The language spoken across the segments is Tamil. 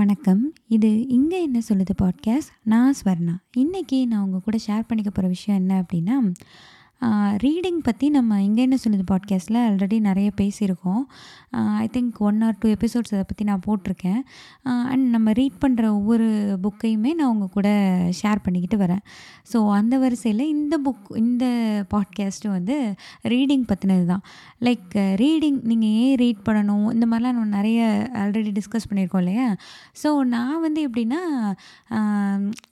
வணக்கம். இது இங்கே என்ன சொல்லுது" பாட்காஸ்ட். நான் ஸ்வர்ணா. இன்றைக்கி நான் உங்கள் கூட ஷேர் பண்ணிக்க போகிற விஷயம் என்ன அப்படின்னா ரீடிங் பற்றி நம்ம "இங்க என்ன சொல்லுது" பாட்காஸ்ட்டில் ஆல்ரெடி நிறைய பேசியிருக்கோம். I think one or two episodes அதை பற்றி நான் போட்டிருக்கேன். அண்ட் நம்ம ரீட் பண்ணுற ஒவ்வொரு புக்கையுமே நான் உங்கள் கூட ஷேர் பண்ணிக்கிட்டு வரேன். ஸோ அந்த வரிசையில் இந்த புக் இந்த பாட்காஸ்ட்டும் வந்து ரீடிங் பற்றினது தான். லைக் ரீடிங் நீங்கள் ஏன் ரீட் பண்ணணும்? இந்த மாதிரிலாம் நம்ம நிறைய ஆல்ரெடி டிஸ்கஸ் பண்ணியிருக்கோம் இல்லையா? ஸோ நான் வந்து எப்படின்னா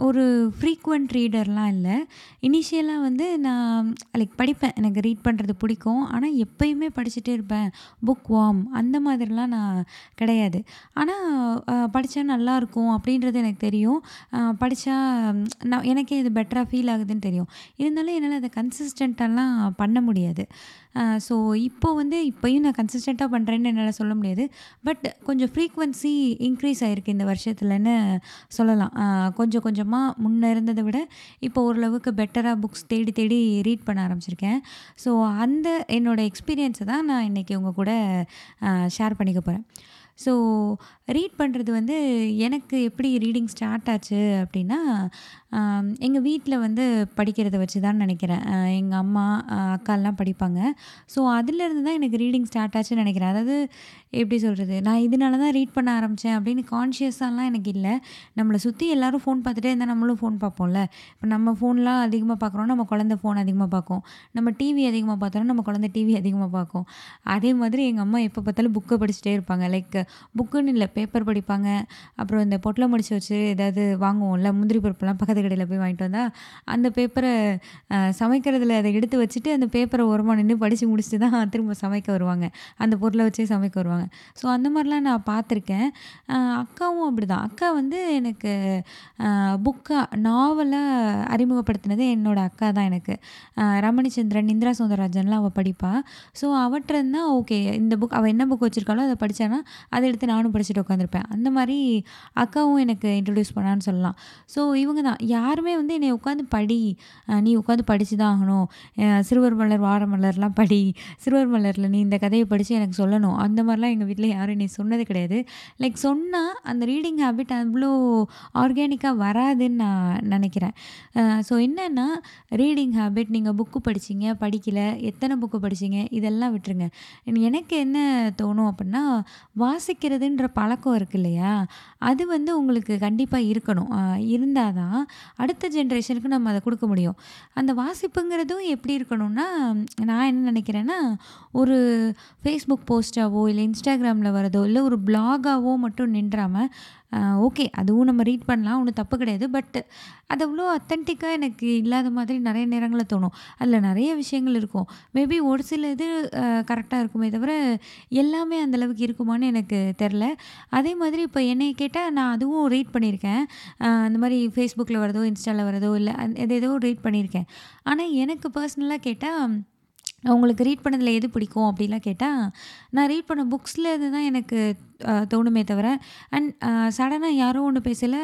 ஒரு ஃப்ரீக்குவெண்ட் ரீடர்லாம் இல்லை இனிஷியலாக வந்து நான் லைக் படிப்பேன். எனக்கு ரீட் பண்ணுறது பிடிக்கும். ஆனால் எப்பயுமே படிச்சுட்டே இருப்பேன். புக் வார்ம் அந்த மாதிரிலாம் நான் கிடையாது. ஆனால் படித்தா நல்லாயிருக்கும் அப்படின்றது எனக்கு தெரியும். படித்தா நான் எனக்கே இது பெட்டரா ஃபீல் ஆகுதுன்னு தெரியும். இருந்தாலும் என்னால் அதை கன்சிஸ்டண்ட்டெல்லாம் பண்ண முடியாது. ஸோ இப்போ வந்து இப்போயும் நான் கன்சிஸ்டண்ட்டாக பண்ணுறேன்னு என்னால் சொல்ல முடியாது. பட் கொஞ்சம் ஃப்ரீக்வென்சி இன்க்ரீஸ் ஆகிருக்கு இந்த வருஷத்துலன்னு சொல்லலாம். கொஞ்சம் கொஞ்சமாக முன்ன இருந்ததை விட இப்போ ஓரளவுக்கு பெட்டராக புக்ஸ் தேடி தேடி ரீட் பண்ண ஆரம்பிச்சிருக்கேன். ஸோ அந்த என்னோட எக்ஸ்பீரியன்ஸை தான் நான் இன்றைக்கி உங்கள் கூட ஷேர் பண்ணிக்க போகிறேன் ஸோ ரீட் பண்ணுறது வந்து எனக்கு எப்படி ரீடிங் ஸ்டார்ட் ஆச்சு அப்படின்னா எங்கள் வீட்டில் வந்து படிக்கிறத வச்சு தான் நினைக்கிறேன் எங்கள் அம்மா, அக்காலாம் படிப்பாங்க. ஸோ அதுலேருந்து தான் எனக்கு ரீடிங் ஸ்டார்ட் ஆச்சுன்னு நினைக்கிறேன் அதாவது எப்படி சொல்கிறது நான் இதனால தான் ரீட் பண்ண ஆரம்பித்தேன் அப்படின்னு கான்ஷியஸாலாம் எனக்கு இல்லை நம்மளை சுற்றி எல்லாரும் ஃபோன் பார்த்துட்டே இருந்தால் நம்மளும் ஃபோன் பார்ப்போம்ல. இப்போ நம்ம ஃபோன்லாம் அதிகமாக பார்க்குறோம் நம்ம குழந்தை ஃபோன் அதிகமாக பார்க்கும். நம்ம டிவி அதிகமாக பார்த்தோம்னா, நம்ம குழந்தை டிவி அதிகமாக பார்க்கும். அதே மாதிரி எங்கள் அம்மா எப்போ பார்த்தாலும் புக்கை படிச்சுட்டே இருப்பாங்க. லைக் புக்குன்னு இல்லை பேப்பர் படிப்பாங்க. அப்புறம் இந்த பொட்டில் முடிச்சு வச்சு ஏதாவது வாங்குவோம்ல, முந்திரி பருப்புலாம் பக்கத்து கடையில் போய் வாங்கிட்டு வந்தால் அந்த பேப்பரை சமைக்கிறதுல அதை எடுத்து வச்சுட்டு, அந்த பேப்பரை ஓரமாக நின்று படித்து முடிச்சுட்டு தான் திரும்ப சமைக்க வருவாங்க. அந்த பொருளை வச்சே சமைக்க வருவாங்க. ஸோ அந்த மாதிரிலாம் நான் பார்த்துருக்கேன். அக்காவும் அக்காவும் அப்டிதான். அக்கா வந்து எனக்கு புக்காக நாவலாக அறிமுகப்படுத்தினது என்னோடய அக்கா தான் எனக்கு. ரமணிச்சந்திரன், இந்திரா சுந்தரராஜன்லாம் அவள் படிப்பாள் ஸோ அவட்டருந்து தான் ஓகே இந்த புக் அவள் என்ன புக் வச்சுருக்காளோ அதை படித்தானா அதை எடுத்து நானும் படிச்சுட்டு உட்காந்துருப்பேன். அந்த மாதிரி அக்காவும் எனக்கு இன்ட்ரடியூஸ் பண்ணான்னு சொல்லலாம். ஸோ இவங்க தான். யாருமே வந்து என்னை உட்காந்து படி, நீ உட்காந்து படித்து தான் ஆகணும். சிறுவர் மலர், வாரமலர்லாம் படி. சிறுவர் மலரில் நீ இந்த கதையை படித்து எனக்கு சொல்லணும். அந்த மாதிரிலாம் எங்கள் வீட்டில் யாரும் என்னை சொன்னது கிடையாது. லைக் சொன்னால் அந்த ரீடிங் ஹேபிட் அவ்வளோ ஆர்கானிக்காக வராதுன்னு நான் நினைக்கிறேன் ஸோ என்னென்னா ரீடிங் ஹேபிட் நீங்கள் புக்கு படிச்சீங்க, படிக்கல, எத்தனை புக்கு படிச்சீங்க இதெல்லாம் விட்டுருங்க. எனக்கு என்ன தோணும் அப்படின்னா வாசிக்கிறதுன்ற பழக்கம் இருக்கு இல்லையா? அது வந்து உங்களுக்கு கண்டிப்பாக இருக்கணும். இருந்தால் தான் அடுத்த ஜென்ரேஷனுக்கு நம்ம அதை கொடுக்க முடியும். அந்த வாசிப்புங்கிறதும் எப்படி இருக்கணும்னா, நான் என்ன நினைக்கிறேன்னா ஒரு ஃபேஸ்புக் போஸ்ட்டாவோ, இல்லை இன்ஸ்டாகிராமில் வரதோ, இல்லை ஒரு ப்ளாகாவோ மட்டும் நின்றாம, ஓகே அதுவும் நம்ம ரீட் பண்ணலாம். ஒன்றும் தப்பு கிடையாது. பட் அது அவ்வளோ அத்தன்டிக்காக எனக்கு இல்லாத மாதிரி நிறைய நேரங்களில் தோணும். அதில் நிறைய விஷயங்கள் இருக்கும். மேபி ஒரு சில இது கரெக்டாக இருக்குமே தவிர, எல்லாமே அந்த அளவுக்கு இருக்குமான்னு எனக்கு தெரில அதே மாதிரி இப்போ என்னை கேட்டால் நான் அதுவும் ரீட் பண்ணியிருக்கேன். அந்த மாதிரி ஃபேஸ்புக்கில் வரதோ, இன்ஸ்டாவில் வரதோ இல்லை அது ஏதோ ரீட் பண்ணியிருக்கேன். ஆனால் எனக்கு பர்சனலாக கேட்டால் அவங்களுக்கு ரீட் பண்ணதில் எது பிடிக்கும்? அப்படிலாம் கேட்டால் நான் ரீட் பண்ண புக்ஸில் இருந்து தான் எனக்கு தோணுமே தவிர, அண்ட் சடனாக யாரும் யாரோ பேசலை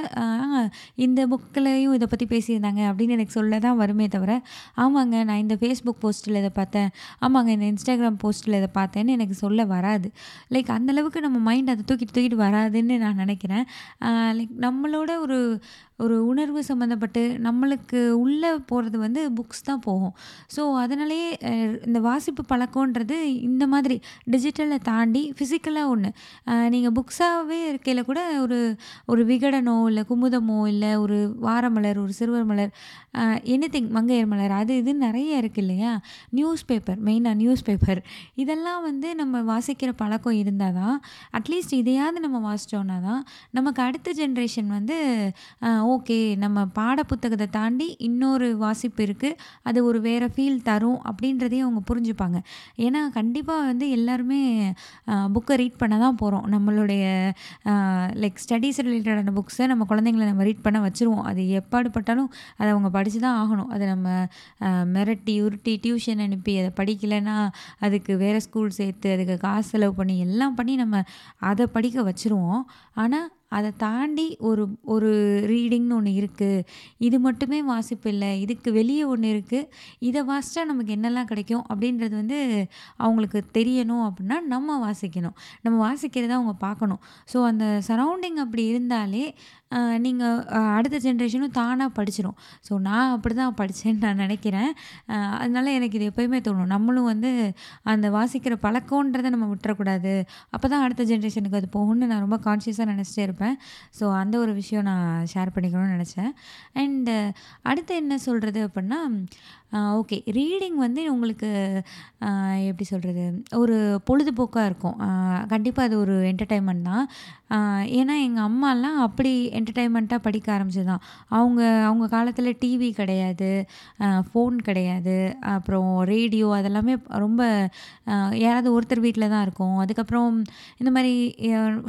இந்த புக்கிலையும் இதை பற்றி பேசியிருந்தாங்க அப்படின்னு எனக்கு சொல்ல தான் வருமே தவிர, ஆமாங்க நான் இந்த ஃபேஸ்புக் போஸ்ட்டில் இதை பார்த்தேன். ஆமாங்க இந்த இன்ஸ்டாகிராம் போஸ்ட்டில் இதை பார்த்தேன்னு எனக்கு சொல்ல வராது. லைக் அந்தளவுக்கு நம்ம மைண்ட் அதை தூக்கிட்டு தூக்கிட்டு வராதுன்னு நான் நினைக்கிறேன் லைக் நம்மளோட ஒரு ஒரு உணர்வு சம்மந்தப்பட்டு நம்மளுக்கு உள்ள போகிறது வந்து புக்ஸ் தான் போகும். ஸோ அதனாலேயே இந்த வாசிப்பு பழக்கம்ன்றது இந்த மாதிரி டிஜிட்டலை தாண்டி ஃபிசிக்கலாக ஒன்று நீங்கள் புக்ஸாகவே இருக்கையில் கூட ஒரு ஒரு விகடனோ, இல்லை குமுதமோ, இல்லை ஒரு வாரமலர், ஒரு சிறுவர் மலர், எனி திங் மங்கையர் மலர் அது இது நிறைய இருக்கு இல்லையா? நியூஸ் பேப்பர் மெயினாக நியூஸ் பேப்பர் இதெல்லாம் வந்து நம்ம வாசிக்கிற பழக்கம் இருந்தால் தான், அட்லீஸ்ட் இதையாவது நம்ம வாசிச்சோம்னா தான், நமக்கு அடுத்த ஜென்ரேஷன் வந்து ஓகே நம்ம பாட புத்தகத்தை தாண்டி இன்னொரு வாசிப்பு இருக்குது அது ஒரு வேறு ஃபீல் தரும் அப்படின்றதையும் அவங்க புரிஞ்சுப்பாங்க. ஏன்னா கண்டிப்பாக வந்து எல்லாருமே புக்கை ரீட் பண்ண தான் போகிறோம் நம்மளுடைய லைக் ஸ்டடீஸ் ரிலேட்டடான புக்ஸை நம்ம குழந்தைங்கள நம்ம ரீட் பண்ண வச்சுருவோம். அது எப்பாடு பட்டாலும் அவங்க படித்து தான் ஆகணும். அதை நம்ம மிரட்டி, உருட்டி, டியூஷன் அனுப்பி அதை படிக்கலைன்னா அதுக்கு வேறு ஸ்கூல் சேர்த்து, அதுக்கு காசு செலவு பண்ணி, எல்லாம் பண்ணி நம்ம அதை படிக்க வச்சுருவோம். ஆனால் அதை தாண்டி ஒரு ஒரு ரீடிங்னு ஒன்று இருக்குது இது மட்டுமே வாசிப்பு இல்லை. இதுக்கு வெளியே ஒன்று இருக்குது இதை வாசித்தா நமக்கு என்னெல்லாம் கிடைக்கும் அப்படின்றது வந்து அவங்களுக்கு தெரியணும் அப்படின்னா நம்ம வாசிக்கணும். நம்ம வாசிக்கிறத அவங்க பார்க்கணும். ஸோ அந்த சரௌண்டிங் அப்படி இருந்தாலே நீங்கள் அடுத்த ஜென்ரேஷனும் தானாக படிச்சிடும் ஸோ நான் அப்படி தான் படித்தேன்னு நான் நினைக்கிறேன். அதனால எனக்கு இது எப்போயுமே தோணும். நம்மளும் வந்து அந்த வாசிக்கிற பழக்கன்றதை நம்ம விட்டுறக்கூடாது. அப்போ தான் அடுத்த ஜென்ரேஷனுக்கு அது போகும்னு நான் ரொம்ப கான்ஷியஸாக நினச்சிட்டே இருப்பேன். ஸோ அந்த ஒரு விஷயம் நான் ஷேர் பண்ணிக்கணும்னு நினச்சேன். அண்டு அடுத்து என்ன சொல்கிறது அப்படின்னா ஓகே. ரீடிங் வந்து உங்களுக்கு எப்படி சொல்கிறது ஒரு பொழுதுபோக்காக இருக்கும். கண்டிப்பாக அது ஒரு என்டர்டைன்மெண்ட் தான். ஏன்னா எங்கள் அம்மாலாம் அப்படி என்டர்டைன்மெண்ட்டாக படிக்க ஆரம்பிச்சது தான் அவங்க அவங்க காலத்தில் டிவி கிடையாது ஃபோன் கிடையாது அப்புறம் ரேடியோ அதெல்லாமே ரொம்ப யாராவது ஒருத்தர் வீட்டில் தான் இருக்கும். அதுக்கப்புறம் இந்த மாதிரி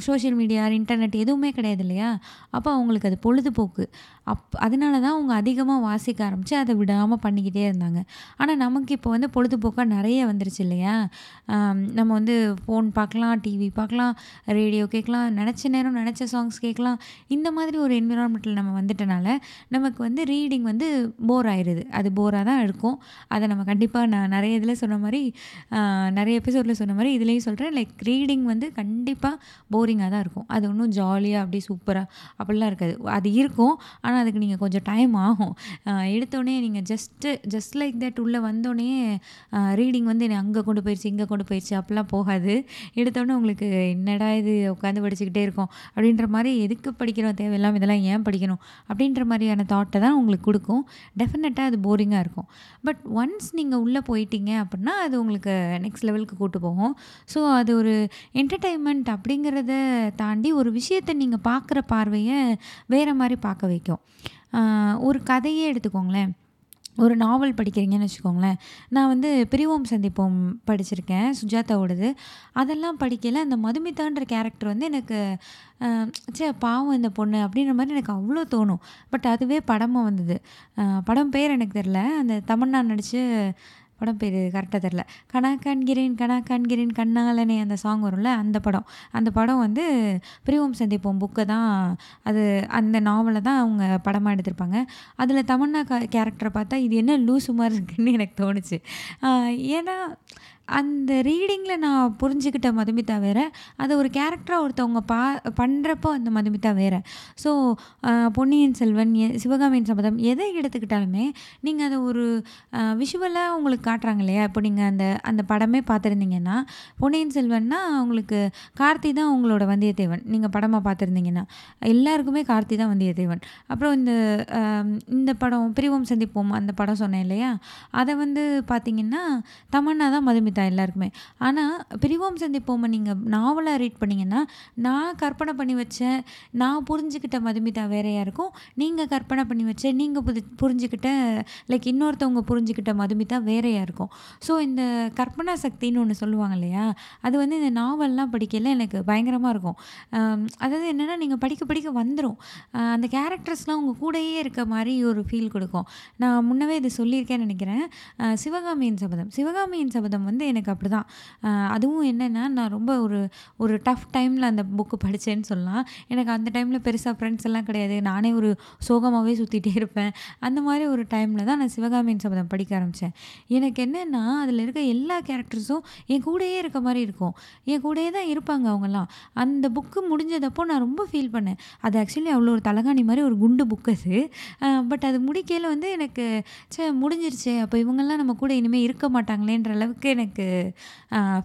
சோஷியல் மீடியா இன்டர்நெட் எதுவுமே கிடையாது இல்லையா? அப்போ அவங்களுக்கு அது பொழுதுபோக்கு. அப் அதனால தான் அவங்க அதிகமாக வாசிக்க ஆரம்பித்து அதை விடாமல் பண்ணிக்கிட்டே இருந்தாங்க இருந்தாங்க ஆனால் நமக்கு இப்போ வந்து பொழுதுபோக்காக நிறைய வந்துருச்சு இல்லையா? நம்ம வந்து ஃபோன் பார்க்கலாம் டிவி பார்க்கலாம் ரேடியோ கேட்கலாம் நினச்ச நேரம் நினச்ச சாங்ஸ் கேட்கலாம். இந்த மாதிரி ஒரு என்விரான்மெண்ட்டில் நம்ம வந்துட்டனால நமக்கு வந்து ரீடிங் வந்து போர் ஆயிடுது அது போராக தான் இருக்கும். அதை நம்ம கண்டிப்பாக நான் நிறைய இதில் சொன்ன மாதிரி நிறைய எபிசோடில் சொன்ன மாதிரி இதுலேயும் சொல்கிறேன் லைக் ரீடிங் வந்து கண்டிப்பாக போரிங்காக தான் இருக்கும். அது ஒன்றும் ஜாலியாக அப்படி சூப்பராக அப்படிலாம் இருக்காது. அது இருக்கும். ஆனால் அதுக்கு நீங்கள் கொஞ்சம் டைம் ஆகும். எடுத்தோடனே நீங்கள் ஜஸ்ட்டு ஜஸ்ட் லைக் தட் உள்ளே வந்தோடனே ரீடிங் வந்து என்னை அங்கே கொண்டு போயிடுச்சு இங்கே கொண்டு போயிடுச்சு அப்படிலாம் போகாது. எடுத்தோடனே உங்களுக்கு என்னடா இது உட்காந்து படிச்சுக்கிட்டே இருக்கோம் அப்படின்ற மாதிரி எதுக்கு படிக்கிறோம் தேவையில்லாமல் இதெல்லாம் ஏன் படிக்கணும் அப்படின்ற மாதிரியான தாட்டை தான் உங்களுக்கு கொடுக்கும். டெஃபினட்டாக அது போரிங்காக இருக்கும். பட் ஒன்ஸ் நீங்கள் உள்ளே போயிட்டீங்க அப்படின்னா அது உங்களுக்கு நெக்ஸ்ட் லெவலுக்கு கூட்டு போகும். ஸோ அது ஒரு என்டர்டெயின்மெண்ட் அப்படிங்கிறத தாண்டி ஒரு விஷயத்தை நீங்கள் பார்க்குற பார்வையை வேறு மாதிரி பார்க்க வைக்கும். ஒரு கதையே எடுத்துக்கோங்களேன். ஒரு நாவல் படிக்கிறீங்கன்னு வச்சுக்கோங்களேன். நான் வந்து பிரிவோம் சந்திப்போம் படிச்சிருக்கேன் சுஜாதாவோடது. அதெல்லாம் படிக்கல அந்த மதுமிதான்ற கேரக்டர் வந்து எனக்கு சே பாவம் இந்த பொண்ணு அப்படின்ற மாதிரி எனக்கு அவ்வளோ தோணும். பட் அதுவே படமாக வந்தது. படம் பேர் எனக்கு தெரில அந்த தமன்னா நடித்து படம் பேர் கரெக்டாக தெரில கணா காண்கிறேன் கணா காண்கிறேன் கண்ணாலனே அந்த சாங் வரும்ல அந்த படம். அந்த படம் வந்து பிரிவோம் சந்திப்போம் புக்கை தான் அது அந்த நாவலை தான் அவங்க படமாக எடுத்திருப்பாங்க. அதில் தமன்னா கேரக்டரை பார்த்தா இது என்ன லூசு மாதிரி இருக்குன்னு எனக்கு தோணுச்சு. ஏன்னா அந்த ரீடிங்கில் நான் புரிஞ்சுக்கிட்ட மதுமிதா வேறு. அதை ஒரு கேரக்டராக ஒருத்தவங்க பா பண்ணுறப்போ அந்த மதுமிதா வேறு. ஸோ பொன்னியின் செல்வன் சிவகாமியின் சபதம் எதை எடுத்துக்கிட்டாலுமே நீங்கள் அதை ஒரு விஷுவலாக உங்களுக்கு காட்டுறாங்க இல்லையா இப்போ நீங்கள் அந்த அந்த படமே பார்த்துருந்தீங்கன்னா பொன்னியின் செல்வன்னா உங்களுக்கு கார்த்தி தான் உங்களோட வந்தியத்தேவன். நீங்கள் படமாக பார்த்துருந்தீங்கன்னா. எல்லாருக்குமே கார்த்தி தான் வந்தியத்தேவன். அப்புறம் இந்த இந்த படம் பிரிவோம் சந்திப்போம் அந்த படம் சொன்னேன் இல்லையா? அதை வந்து பார்த்திங்கன்னா தமன்னா தான் மதுமிதா. தான் எல்லாருக்குமே. ஆனால் பிரிவோம் சந்திப்போமை நீங்கள் நாவலாக ரீட் பண்ணிங்கன்னா நான் கற்பனை பண்ணி வச்சேன் நான் புரிஞ்சுக்கிட்ட மதுமிதா வேறையாக இருக்கும். நீங்கள் கற்பனை பண்ணி வச்ச நீங்கள் புது புரிஞ்சுக்கிட்ட லைக் இன்னொருத்தவங்க புரிஞ்சுக்கிட்ட மதுமிதா வேறையாக இருக்கும். ஸோ இந்த கற்பனா சக்தின்னு ஒன்று சொல்லுவாங்க இல்லையா? அது வந்து இந்த நாவல்லாம் படிக்கல எனக்கு பயங்கரமாக இருக்கும். அதாவது என்னென்னா நீங்கள் படிக்க படிக்க வந்துடும் அந்த கேரக்டர்ஸ்லாம் உங்கள் கூடயே இருக்க மாதிரி ஒரு ஃபீல் கொடுக்கும். நான் முன்னவே இது சொல்லியிருக்கேன்னு நினைக்கிறேன். சிவகாமியின் சபதம். சிவகாமியின் சபதம் வந்து எனக்கு அப்படி தான் அதுவும் என்னென்னா நான் ரொம்ப ஒரு ஒரு டஃப் டைமில் அந்த புக்கு படித்தேன்னு சொல்லலாம். எனக்கு அந்த டைமில் பெருசாக ஃப்ரெண்ட்ஸ் எல்லாம் கிடையாது. நானே ஒரு சோகமாகவே சுற்றிட்டே இருப்பேன். அந்த மாதிரி ஒரு டைமில் தான் நான் சிவகாமியின் சபதம் படிக்க ஆரம்பித்தேன் எனக்கு என்னென்னா அதில் இருக்க எல்லா கேரக்டர்ஸும் என் கூடயே இருக்க மாதிரி இருக்கும். என் கூடயே தான் இருப்பாங்க அவங்கெல்லாம். அந்த புக்கு முடிஞ்சதப்போ நான் ரொம்ப ஃபீல் பண்ணேன். அது ஆக்சுவலி அவ்வளோ ஒரு தலகாணி மாதிரி ஒரு குண்டு புக் அது. பட் அது முடிக்கையில் வந்து எனக்கு சே முடிஞ்சிருச்சு. அப்போ இவங்கெல்லாம் நம்ம கூட இனிமேல் இருக்க மாட்டாங்களேன்ற அளவுக்கு எனக்கு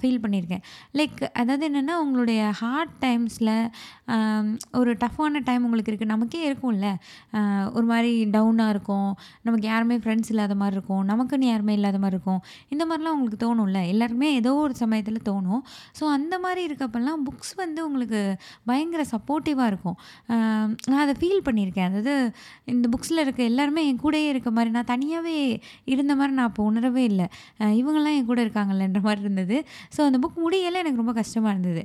ஃபீல் பண்ணியிருக்கேன் லைக் அதாவது என்னென்னா உங்களுடைய ஹார்ட் டைம்ஸில் ஒரு டஃப்பான டைம் உங்களுக்கு இருக்குது நமக்கே இருக்கும்ல. ஒரு மாதிரி டவுனாக இருக்கும். நமக்கு யாருமே ஃப்ரெண்ட்ஸ் இல்லாத மாதிரி இருக்கும். நமக்குன்னு யாருமே இல்லாத மாதிரி இருக்கும். இந்த மாதிரிலாம் உங்களுக்கு தோணும்ல? எல்லாருக்குமே ஏதோ ஒரு சமயத்தில் தோணும். ஸோ அந்த மாதிரி இருக்கப்பெல்லாம் புக்ஸ் வந்து உங்களுக்கு பயங்கர சப்போர்ட்டிவாக இருக்கும். நான் அதை ஃபீல் பண்ணியிருக்கேன் அதாவது இந்த புக்ஸில் இருக்க எல்லாருமே என் கூடயே இருக்க மாதிரி நான் தனியாகவே இருந்த மாதிரி நான் இப்போ உணரவே இல்லை. இவங்கெல்லாம் என் கூட இருக்காங்கல்லன்ற மாதிரி இருந்தது. ஸோ அந்த புக் முடியலை எனக்கு ரொம்ப கஷ்டமாக இருந்தது.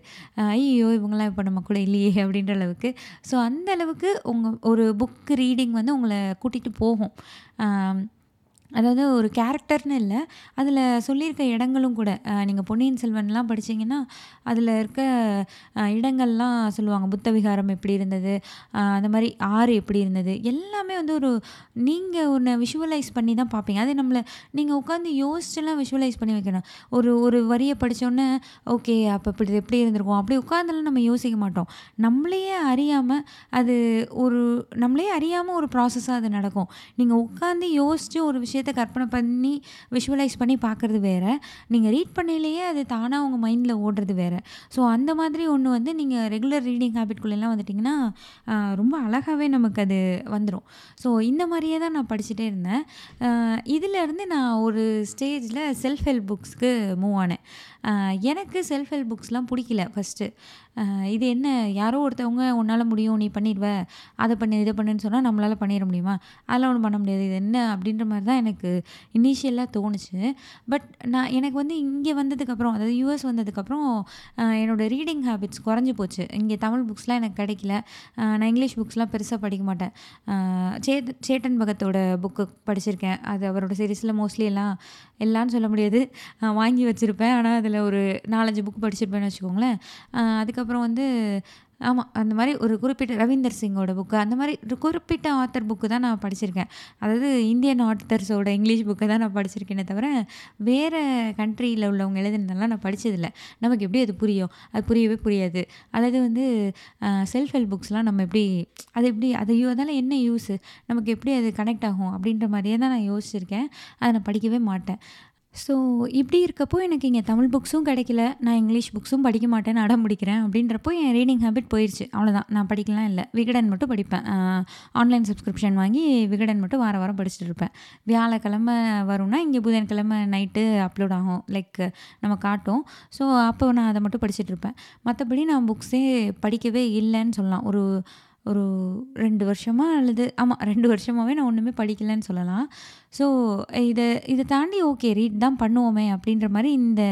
ஐயோ இவங்களாம் இப்போ நம்ம கூட இல்லையே அப்படின்ற அளவுக்கு. ஸோ அந்த அளவுக்கு உங்கள் ஒரு புக் ரீடிங் வந்து உங்களை கூட்டிகிட்டு போகும். அதாவது ஒரு கேரக்டர்னு இல்லை அதில் சொல்லியிருக்க இடங்களும் கூட. நீங்கள் பொன்னியின் செல்வன்லாம் படிச்சீங்கன்னா, அதில் இருக்க இடங்கள்லாம் சொல்லுவாங்க. புத்த விகாரம் எப்படி இருந்தது? அந்த மாதிரி ஆறு எப்படி இருந்தது? எல்லாமே வந்து ஒரு நீங்கள் ஒன்று விஷுவலைஸ் பண்ணி தான் பார்ப்பீங்க. அது நம்மளை நீங்கள் உட்காந்து யோசிச்சுலாம் விஷுவலைஸ் பண்ணி வைக்கணும். ஒரு ஒரு வரியை படித்தோன்னே ஓகே அப்போ இப்படி எப்படி இருந்திருக்கும்? அப்படி உட்காந்துலாம் நம்ம யோசிக்க மாட்டோம். நம்மளையே அறியாமல் அது ஒரு நம்மளே அறியாமல் ஒரு ப்ராசஸாக அது நடக்கும். நீங்கள் உட்காந்து யோசிச்சு ஒரு விஷயத்த கற்பனை பண்ணி, விஷுவலைஸ் பண்ணி பார்க்குறது வேறு நீங்கள் ரீட் பண்ணயிலேயே அது தானாக உங்கள் மைண்டில் ஓடுறது வேறு ஸோ அந்த மாதிரி ஒன்று வந்து நீங்கள் ரெகுலர் ரீடிங் ஹேபிட்குள்ளெல்லாம் வந்துட்டிங்கன்னா ரொம்ப அழகாகவே நமக்கு அது வந்துடும் ஸோ இந்த மாதிரியே தான் நான் படிச்சுட்டே இருந்தேன். இதிலேருந்து நான் ஒரு ஸ்டேஜில் செல்ஃப் ஹெல்ப் புக்ஸ்க்கு மூவ் ஆனேன். எனக்கு செல்ஃப் ஹெல்ப் புக்ஸ்லாம் பிடிக்கல ஃபஸ்ட்டு இது என்ன யாரோ ஒருத்தவங்க உன்னால் முடியும், நீ பண்ணிடுவ அதை பண்ணு, இதை பண்ணுன்னு சொன்னால் நம்மளால் பண்ணிட முடியுமா? அதெல்லாம் ஒன்றும் பண்ண முடியாது. இது என்ன அப்படின்ற மாதிரி தான் எனக்கு இனிஷியலாக தோணுச்சு. பட் நான் எனக்கு வந்து இங்கே வந்ததுக்கப்புறம், அதாவது யூஎஸ் வந்ததுக்கப்புறம் என்னோடய ரீடிங் ஹேபிட்ஸ் குறைஞ்சு போச்சு. இங்கே தமிழ் புக்ஸ்லாம் எனக்கு கிடைக்கல. நான் இங்கிலீஷ் புக்ஸ்லாம் பெருசாக படிக்க மாட்டேன். சேத் சேட்டன் பகத்தோட புக்கு படிச்சிருக்கேன். அது அவரோட சீரீஸில் மோஸ்ட்லி எல்லாம் எல்லாம்னு சொல்ல முடியாது. வாங்கி வச்சுருப்பேன் ஆனால் அதில் ஒரு 4, 5 புக் படிச்சிருப்பேன்னு வச்சுக்கோங்களேன். அதுக்கப்புறம் அதுக்கப்புறம் வந்து ஆமாம் அந்த மாதிரி ஒரு குறிப்பிட்ட ரவீந்தர் சிங்கோட புக்கு அந்த மாதிரி ஒரு குறிப்பிட்ட ஆத்தர் புக்கு தான் நான் படிச்சிருக்கேன். அதாவது இந்தியன் ஆத்தர்ஸோட இங்கிலீஷ் புக்கை தான் நான் படிச்சிருக்கேனே தவிர, வேறு கண்ட்ரியில் உள்ளவங்க எழுதினதெல்லாம் நான் படித்ததில்ல நமக்கு எப்படி அது புரியும்? அது புரியவே புரியாது. அல்லது வந்து செல்ஃப் ஹெல்ப் புக்ஸ்லாம் நம்ம எப்படி அது எப்படி அது ஐயோ! என்ன யூஸு? நமக்கு எப்படி அது கனெக்ட் ஆகும்? அப்படின்ற மாதிரியே தான் நான் யோசிச்சிருக்கேன். அதை நான் படிக்கவே மாட்டேன். ஸோ இப்படி இருக்கப்போ எனக்கு இங்கே தமிழ் புக்ஸும் கிடைக்கல. நான் இங்கிலீஷ் புக்ஸும் படிக்க மாட்டேன்னு அடம் பிடிக்கிறேன் அப்படின்றப்போ என் ரீடிங் ஹேபிட் போயிடுச்சு அவ்வளோதான். நான் படிக்கலாம் இல்லை விகடன் மட்டும் படிப்பேன். ஆன்லைன் சப்ஸ்கிரிப்ஷன் வாங்கி விகடன் மட்டும் வாரம் வாரம் படிச்சுட்டு இருப்பேன். வியாழக்கிழமை வரும்னா, இங்கே புதன்கிழமை நைட்டு அப்லோட் ஆகும். லைக் நம்ம காட்டும். ஸோ அப்போ நான் அதை மட்டும் படிச்சுட்டு இருப்பேன். மற்றபடி நான் புக்ஸே படிக்கவே இல்லைன்னு சொல்லலாம். ஒரு ஒரு ரெண்டு வருஷமாக அல்லது ஆமாம் ரெண்டு வருஷமாவே நான் ஒன்றுமே படிக்கலைன்னு சொல்லலாம். ஸோ இதை இதை தாண்டி ஓகே ரீட் தான் பண்ணுவோமே அப்படின்ற மாதிரி இந்த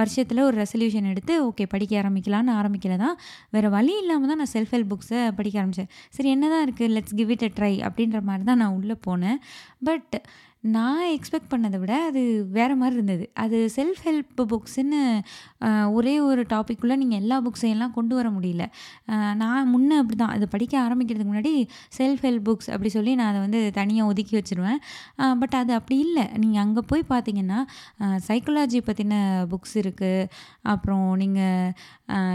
வருஷத்தில் ஒரு ரெசல்யூஷன் எடுத்து ஓகே படிக்க ஆரம்பிக்கலான்னு ஆரம்பிக்கல தான். வேறு வழி இல்லாமல் தான் நான் செல்ஃப் ஹெல்ப் புக்ஸை படிக்க ஆரம்பித்தேன் சரி என்னதான் இருக்குது let's give it a try அப்படின்ற மாதிரி தான் நான் உள்ளே போனேன். பட் நான் எக்ஸ்பெக்ட் பண்ணத விட அது வேறு மாதிரி இருந்தது. அது செல்ஃப் ஹெல்ப் புக்ஸ்ன்னு ஒரே ஒரு டாப்பிக்குள்ளே நீங்கள் எல்லா புக்ஸையும்லாம் கொண்டு வர முடியல. நான் நான் அப்படி அப்படிதான். அது படிக்க ஆரம்பிக்கிறதுக்கு முன்னாடி செல்ஃப் ஹெல்ப் புக்ஸ் அப்படி சொல்லி நான் அதை வந்து தனியாக ஒதுக்கி வச்சுருவேன். பட் அது அப்படி இல்லை நீங்கள் அங்கே போய் பார்த்தீங்கன்னா, சைக்காலஜி பற்றின புக்ஸ் இருக்குது அப்புறம் நீங்கள்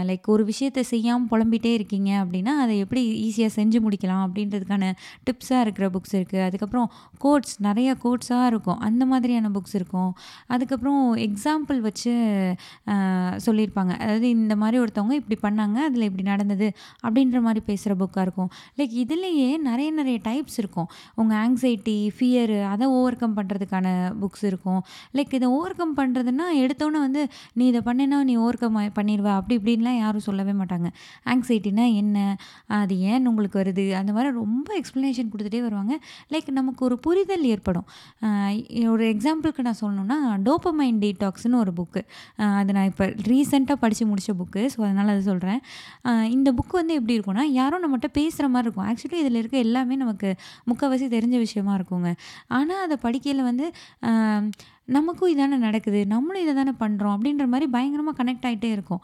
லைக் ஒரு விஷயத்த செய்யாமல் புலம்பிட்டே இருக்கீங்க அப்படின்னா, அதை எப்படி ஈஸியாக செஞ்சு முடிக்கலாம் அப்படின்றதுக்கான டிப்ஸாக இருக்கிற புக்ஸ் இருக்குது அதுக்கப்புறம் கோட்ஸ் நிறைய கோட்ஸாக இருக்கும். அந்த மாதிரியான புக்ஸ் இருக்கும். அதுக்கப்புறம் எக்ஸாம்பிள் வச்சு சொல்லியிருப்பாங்க. அதாவது இந்த மாதிரி ஒருத்தவங்க இப்படி பண்ணாங்க. அதில் இப்படி நடந்தது. அப்படின்ற மாதிரி பேசுகிற புக்காக இருக்கும். லைக் இதுலேயே நிறைய நிறைய டைப்ஸ் இருக்கும். உங்கள் ஆங்ஸைட்டி, ஃபியரு அதை ஓவர் கம் பண்ணுறதுக்கான புக்ஸ் இருக்கும். லைக் இதை ஓவர் கம் பண்ணுறதுன்னா எடுத்தோன்னே வந்து நீ இதை பண்ணேன்னா நீ ஓவர் கம் பண்ணிருவ. அப்படி இப்படின்லாம் யாரும் சொல்லவே மாட்டாங்க. ஆங்ஸைட்டினா என்ன? அது ஏன் உங்களுக்கு வருது? அந்த மாதிரி ரொம்ப எக்ஸ்ப்ளனேஷன் கொடுத்துட்டே வருவாங்க. லைக் நமக்கு ஒரு புரிதல் ஏற்படும். ஒரு எக்ஸாம்பிளுக்கு நான் சொல்லணும்னா, டோப்பமைன் டீடாக்ஸ்னு ஒரு புக்கு. அது நான் இப்போ ரீசெண்டாக படித்து முடித்த புக்கு. ஸோ அதனால் அதை சொல்கிறேன் இந்த புக்கு வந்து எப்படி இருக்கும்னா, யாரும் நம்மகிட்ட பேசுகிற மாதிரி இருக்கும். ஆக்சுவலி இதில் இருக்க எல்லாமே நமக்கு முக்காவாசி தெரிஞ்ச விஷயமா இருக்குங்க. ஆனால் அதை படிக்கையில் வந்து நமக்கும் இதானே நடக்குது. நம்மளும் இதை தானே பண்ணுறோம் அப்படின்ற மாதிரி பயங்கரமாக கனெக்ட் ஆயிட்டே இருக்கும்.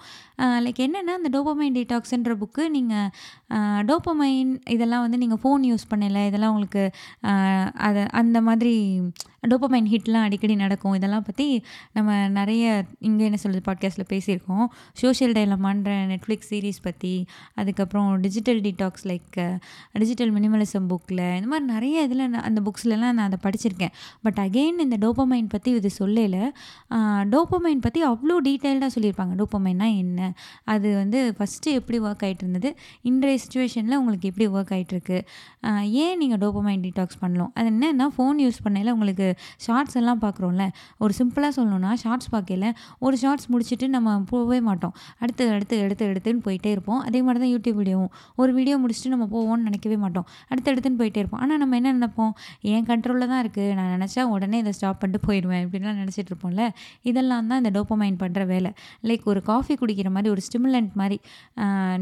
லைக் என்னென்னா அந்த டோப்பமைன் டீடாக்ஸுன்ற புக்கு நீங்கள் அ டோப்பமைன் இதெல்லாம் வந்து நீங்கள் ஃபோன் யூஸ் பண்ணல இதெல்லாம் உங்களுக்கு அதை அந்த மாதிரி டோப்பமைன் ஹிட்லாம் அடிக்கடி நடக்கும். இதெல்லாம் பற்றி நம்ம நிறைய இங்கே என்ன சொல்கிறது பாட்காஸ்ட்டில் பேசியிருக்கோம். சோஷியல் டைலமான்ற நெட்ஃப்ளிக்ஸ் சீரிஸ் பற்றி அதுக்கப்புறம் digital detox like digital minimalism புக்கில் இந்த மாதிரி நிறைய இதில் அந்த புக்ஸ்லலாம் நான் அதை படிச்சிருக்கேன். பட் அகெயின் இந்த டோப்பமைன் பற்றி இது சொல்லலை அ டோப்பமைன் அவ்வளோ டீட்டெயில்டாக சொல்லியிருப்பாங்க. டோப்பமைன்னா என்ன? அது வந்து ஃபஸ்ட்டு எப்படி ஒர்க் ஆகிட்டு இருந்தது? இன்றைய சுச்சுவேஷனில் உங்களுக்கு எப்படி ஒர்க் ஆயிட்டுருக்கு? ஏன் நீங்கள் டோப்பமைன் டீடாக்ஸ் பண்ணலாம் அது என்னென்னா ஃபோன் யூஸ் பண்ணையில் உங்களுக்கு ஷார்ட்ஸ் எல்லாம் பார்க்குறோம்ல. ஒரு சிம்பிளாக சொல்லணும்னா, ஷார்ட்ஸ் பார்க்கல ஒரு ஷார்ட்ஸ் முடிச்சுட்டு நம்ம போகவே மாட்டோம். அடுத்து, அடுத்து, எடுத்து எடுத்துன்னு போயிட்டே இருப்போம். அதே மாதிரி தான் யூடியூப் வீடியோவும். ஒரு வீடியோ முடிச்சுட்டு நம்ம போவோம்னு நினைக்கவே மாட்டோம். அடுத்து, எடுத்துன்னு போயிட்டே இருப்போம். ஆனால் நம்ம என்ன நினைப்போம் என் கண்ட்ரோலில் தான் இருக்குது நான் நினச்சா உடனே இதை ஸ்டாப் பண்ணிட்டு போயிடுவேன் இப்படிலாம் நினச்சிட்டு இருப்போம்ல இதெல்லாம் தான் இந்த டோப்பமைன் பண்ணுற வேலை லைக் ஒரு காஃபி குடிக்கிற மாதிரி ஒரு ஸ்டிமுலண்ட் மாதிரி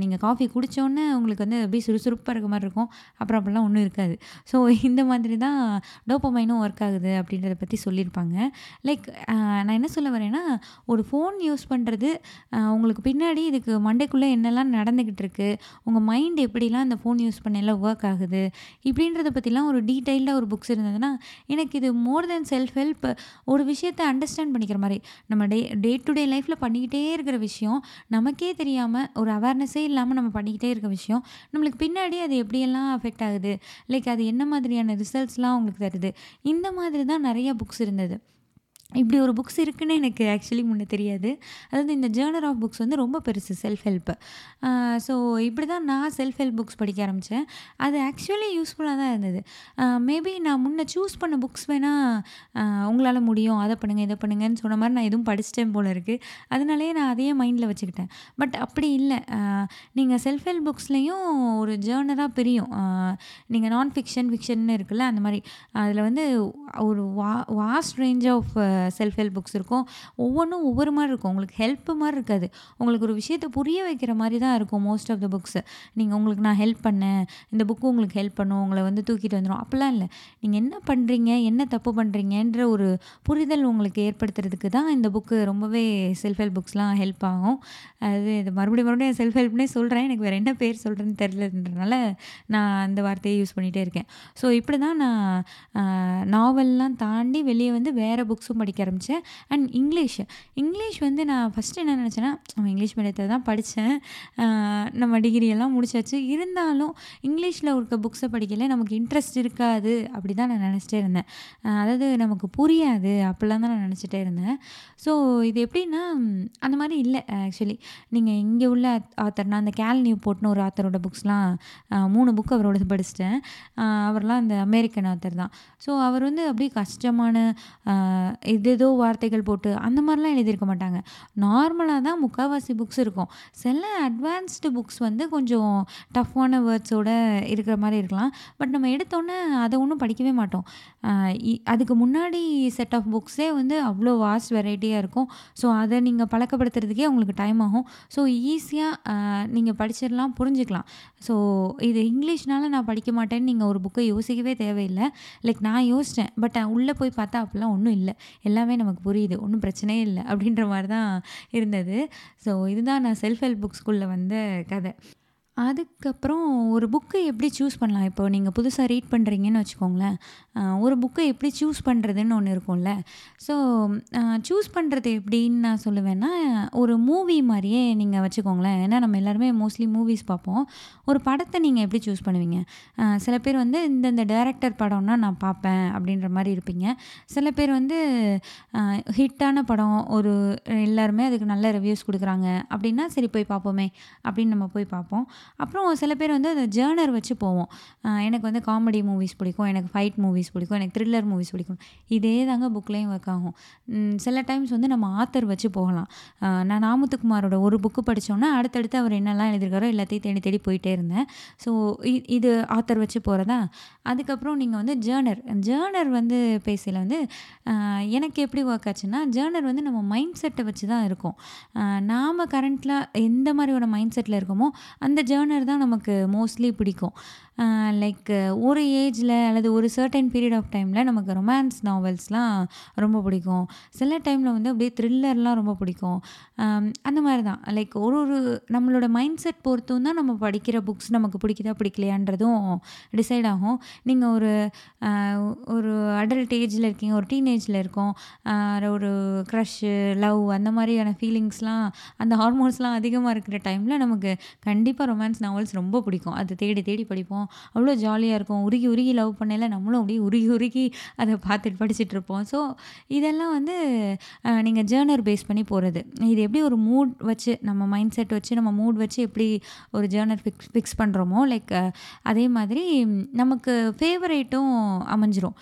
நீங்கள் காஃபி குடித்தோன்னே உங்களுக்கு வந்து அப்படியே சுறுசுறுப்பாக இருக்க மாதிரி இருக்கும். அப்புறம் அப்படிலாம் ஒன்றும் இருக்காது. ஸோ இந்த மாதிரி தான் டோப்பமைனும் ஒர்க் ஆகுது அப்படின்றத பற்றி சொல்லியிருப்பாங்க. லைக் நான் என்ன சொல்ல வரேன்னா ஒரு ஃபோன் யூஸ் பண்ணுறது உங்களுக்கு பின்னாடி இதுக்கு மண்டைக்குள்ளே என்னெல்லாம் நடந்துக்கிட்டு இருக்குது உங்கள் மைண்ட் எப்படிலாம் அந்த ஃபோன் யூஸ் பண்ணையில் ஒர்க் ஆகுது இப்படின்றத பற்றிலாம் ஒரு டீட்டெயில்டாக ஒரு புக்ஸ் இருந்ததுன்னா எனக்கு இது மோர் தென் செல்ஃப் ஹெல்ப் ஒரு விஷயத்தை அண்டர்ஸ்டாண்ட் பண்ணிக்கிற மாதிரி நம்ம டே டே டு டே லைஃப்பில் பண்ணிக்கிட்டே இருக்கிற விஷயம் நமக்கே தெரியாமல் ஒரு அவேர்னஸே இல்லாமல் நம்ம பண்ணிக்கிட்டே இருக்க விஷயம். நம்மளுக்கு பின்னாடி அது எப்படியெல்லாம் அஃபெக்ட் ஆகுது? லைக் அது என்ன மாதிரியான ரிசல்ட்ஸ்லாம் உங்களுக்கு தருது? இந்த மாதிரி தான் நிறைய புக்ஸ் இருந்தது. இப்படி ஒரு புக்ஸ் இருக்குன்னு எனக்கு ஆக்சுவலி முன்னே தெரியாது. அதாவது இந்த ஜேர்னர் ஆஃப் புக்ஸ் வந்து ரொம்ப பெருசு செல்ஃப் ஹெல்ப்பு ஸோ இப்படி தான் நான் செல்ஃப் ஹெல்ப் புக்ஸ் படிக்க ஆரம்பித்தேன் அது ஆக்சுவலி யூஸ்ஃபுல்லாக தான் இருந்தது. மேபி நான் முன்னே சூஸ் பண்ண புக்ஸ் வேணால் உங்களால் முடியும். அதை பண்ணுங்கள் இதை பண்ணுங்கன்னு சொன்ன மாதிரி நான் எதுவும் படிச்சிட்டேன் போல் இருக்குது அதனாலேயே நான் அதையே மைண்டில் வச்சுக்கிட்டேன். பட் அப்படி இல்லை. நீங்கள் செல்ஃப் ஹெல்ப் புக்ஸ்லேயும் ஒரு ஜேர்னராக பிரியும். நீங்கள் நான் ஃபிக்ஷன் ஃபிக்ஷன் இருக்குல்ல அந்த மாதிரி. அதில் வந்து ஒரு வா vast range of self help books இருக்கும். ஒவ்வொன்றும் ஒவ்வொரு மாதிரி இருக்கும். உங்களுக்கு ஹெல்ப் மாதிரி இருக்காது. உங்களுக்கு ஒரு விஷயத்தை புரிய வைக்கிற மாதிரி தான் இருக்கும் மோஸ்ட் ஆஃப் த புக்ஸ் நீங்கள் உங்களுக்கு நான் ஹெல்ப் பண்ணேன். இந்த புக்கு உங்களுக்கு ஹெல்ப் பண்ணும். உங்களை வந்து தூக்கிட்டு வந்துடும் அப்படிலாம் இல்லை. நீங்கள் என்ன பண்ணுறீங்க என்ன தப்பு பண்ணுறீங்கன்ற ஒரு புரிதல் உங்களுக்கு ஏற்படுத்துறதுக்கு தான் இந்த புக்கு ரொம்பவே செல்ஃப் ஹெல்ப் புக்ஸ்லாம் ஹெல்ப் ஆகும். அது இது மறுபடியும் மறுபடியும் செல்ஃப் ஹெல்ப்னே சொல்கிறேன் எனக்கு வேறு என்ன பேர் சொல்கிறேன்னு தெரிலன்றனால நான் அந்த வார்த்தையை யூஸ் பண்ணிகிட்டே இருக்கேன். ஸோ இப்படி தான் நான் நாவல்லாம் தாண்டி வெளியே வந்து வேறு புக்ஸும் படிக்க ஆரம்பித்தேன் அண்ட் இங்கிலீஷ் இங்கிலீஷ் வந்து நான் ஃபஸ்ட்டு என்ன நினச்சேன்னா நம்ம இங்கிலீஷ் மீடியத்தில் தான் படித்தேன் நம்ம டிகிரியெல்லாம் முடிச்சாச்சு. இருந்தாலும் இங்கிலீஷில் இருக்க புக்ஸை படிக்கல. நமக்கு இன்ட்ரெஸ்ட் இருக்காது அப்படி தான் நான் நினச்சிட்டே இருந்தேன். அதாவது நமக்கு புரியாது அப்படிலாம் தான் நான் நினச்சிட்டே இருந்தேன். ஸோ இது எப்படின்னா அந்த மாதிரி இல்லை ஆக்சுவலி நீங்கள் இங்கே உள்ள ஆத்தர் நான் அந்த கேல் நியூ போட்டுன்னு ஒரு ஆத்தரோட புக்ஸ்லாம் மூணு புக் அவரோடது படிச்சிட்டேன். அவர்லாம் அந்த அமெரிக்கன் ஆத்தர் தான். ஸோ அவர் வந்து அப்படியே கஷ்டமான இது எதேதோ வார்த்தைகள் போட்டு அந்த மாதிரிலாம் எழுதியிருக்க மாட்டாங்க. நார்மலாக தான் முக்கால்வாசி புக்ஸ் இருக்கும். சில அட்வான்ஸ்டு புக்ஸ் வந்து கொஞ்சம் டஃப்பான வேர்ட்ஸோடு இருக்கிற மாதிரி இருக்கலாம். பட் நம்ம எடுத்தோன்னே அதை ஒன்றும் படிக்கவே மாட்டோம். அதுக்கு முன்னாடி செட் ஆஃப் புக்ஸே வந்து அவ்வளோ வாஸ்ட் வெரைட்டியாக இருக்கும். ஸோ அதை நீங்கள் பழக்கப்படுத்துறதுக்கே உங்களுக்கு டைம் ஆகும். ஸோ ஈஸியாக நீங்கள் படிச்சிடலாம் புரிஞ்சுக்கலாம். ஸோ இது இங்கிலீஷ்னால நான் படிக்க மாட்டேன்னு நீங்கள் ஒரு புக்கை யோசிக்கவே தேவையில்லை. லைக் நான் யோசித்தேன் பட் உள்ளே போய் பார்த்தா அப்படிலாம் ஒன்றும் இல்லை. எல்லாமே நமக்கு புரியுது. ஒன்றும் பிரச்சனையே இல்லை. அப்படின்ற மாதிரி தான் இருந்தது. ஸோ இதுதான் நான் செல்ஃப் ஹெல்ப் புக்ஸ்குள்ளே வந்த கதை. அதுக்கப்புறம் ஒரு புக்கை எப்படி சூஸ் பண்ணலாம்? இப்போ நீங்கள் புதுசாக ரீட் பண்ணுறீங்கன்னு வச்சுக்கோங்களேன். ஒரு புக்கை எப்படி சூஸ் பண்ணுறதுன்னு ஒன்று இருக்கும்ல. ஸோ சூஸ் பண்ணுறது எப்படின்னு நான் சொல்லுவேன்னா ஒரு மூவி மாதிரியே நீங்கள் வச்சுக்கோங்களேன். ஏன்னா நம்ம எல்லாருமே மோஸ்ட்லி மூவிஸ் பார்ப்போம். ஒரு படத்தை நீங்கள் எப்படி சூஸ் பண்ணுவீங்க? சில பேர் வந்து இந்தந்த டேரக்டர் படம்னா நான் பார்ப்பேன் அப்படின்ற மாதிரி இருப்பீங்க. சில பேர் வந்து ஹிட்டான படம் ஒரு எல்லாருமே அதுக்கு நல்ல ரிவ்யூஸ் கொடுக்குறாங்க அப்படின்னா சரி போய் பார்ப்போமே அப்படின்னு நம்ம போய் பார்ப்போம். அப்புறம் சில பேர் வந்து அந்த ஜேர்னர் வச்சு போவோம். எனக்கு வந்து காமெடி மூவிஸ் பிடிக்கும் எனக்கு ஃபைட் மூவிஸ் பிடிக்கும் எனக்கு த்ரில்லர் மூவிஸ் பிடிக்கும். இதே தாங்க புக்லேயும் ஒர்க் ஆகும். சில டைம்ஸ் வந்து நம்ம ஆத்தர் வச்சு போகலாம். நான் நாமத்துக்குமாரோட ஒரு புக்கு படித்தோன்னா அடுத்தடுத்து அவர் என்னெல்லாம் எழுதியிருக்காரோ எல்லாத்தையும் தேடி தேடி போயிட்டே இருந்தேன். ஸோ இது ஆத்தர் வச்சு போகிறதா அதுக்கப்புறம் நீங்கள் வந்து ஜேர்னர் ஜேர்னர் வந்து பேசையில் வந்து எனக்கு எப்படி ஒர்க் ஆச்சுன்னா ஜேர்னர் வந்து நம்ம மைண்ட் செட்டை வச்சு தான் இருக்கும் நாம் கரண்ட்டில் எந்த மாதிரியோட மைண்ட் செட்டில் இருக்கோமோ அந்த ஜேர்னர் தான் நமக்கு மோஸ்ட்லி பிடிக்கும். லைக் ஒரு ஏஜில் அல்லது ஒரு சர்டன் பீரியட் ஆஃப் டைமில் நமக்கு ரொமான்ஸ் நாவல்ஸ்லாம் ரொம்ப பிடிக்கும். சில டைமில் வந்து அப்படியே த்ரில்லர்லாம் ரொம்ப பிடிக்கும். அந்த மாதிரி தான். லைக் ஒரு ஒரு நம்மளோட மைண்ட் செட் பொறுத்தும் தான் நம்ம படிக்கிற புக்ஸ் நமக்கு பிடிக்குதா பிடிக்கலையான்றதும் டிசைட் ஆகும். நீங்கள் ஒரு ஒரு அடல்ட் ஏஜில் இருக்கீங்க ஒரு டீனேஜில் இருக்கோம் ஒரு க்ரஷ்ஷு லவ் அந்த மாதிரியான ஃபீலிங்ஸ்லாம் அந்த ஹார்மோன்ஸ்லாம் அதிகமாக இருக்கிற டைமில் நமக்கு கண்டிப்பாக ரொமான்ஸ் நாவல்ஸ் ரொம்ப பிடிக்கும். அதை தேடி தேடி படிப்போம். அவ்வளோ ஜாலியாக இருக்கும். உருகி உருகி லவ் பண்ணையில் நம்மளும் அப்படியே உருகி உருகி அதை பார்த்துட்டு படிச்சுட்டு இருப்போம். ஸோ இதெல்லாம் வந்து நீங்கள் ஜேர்னர் பேஸ் பண்ணி போகிறது இது எப்படி ஒரு மூட் வச்சு நம்ம மைண்ட் செட் வச்சு நம்ம மூட் வச்சு எப்படி ஒரு ஜேர்னர் ஃபிக்ஸ் ஃபிக்ஸ் பண்ணுறோமோ லைக் அதே மாதிரி நமக்கு ஃபேவரேட்டும் அமைஞ்சிரும்.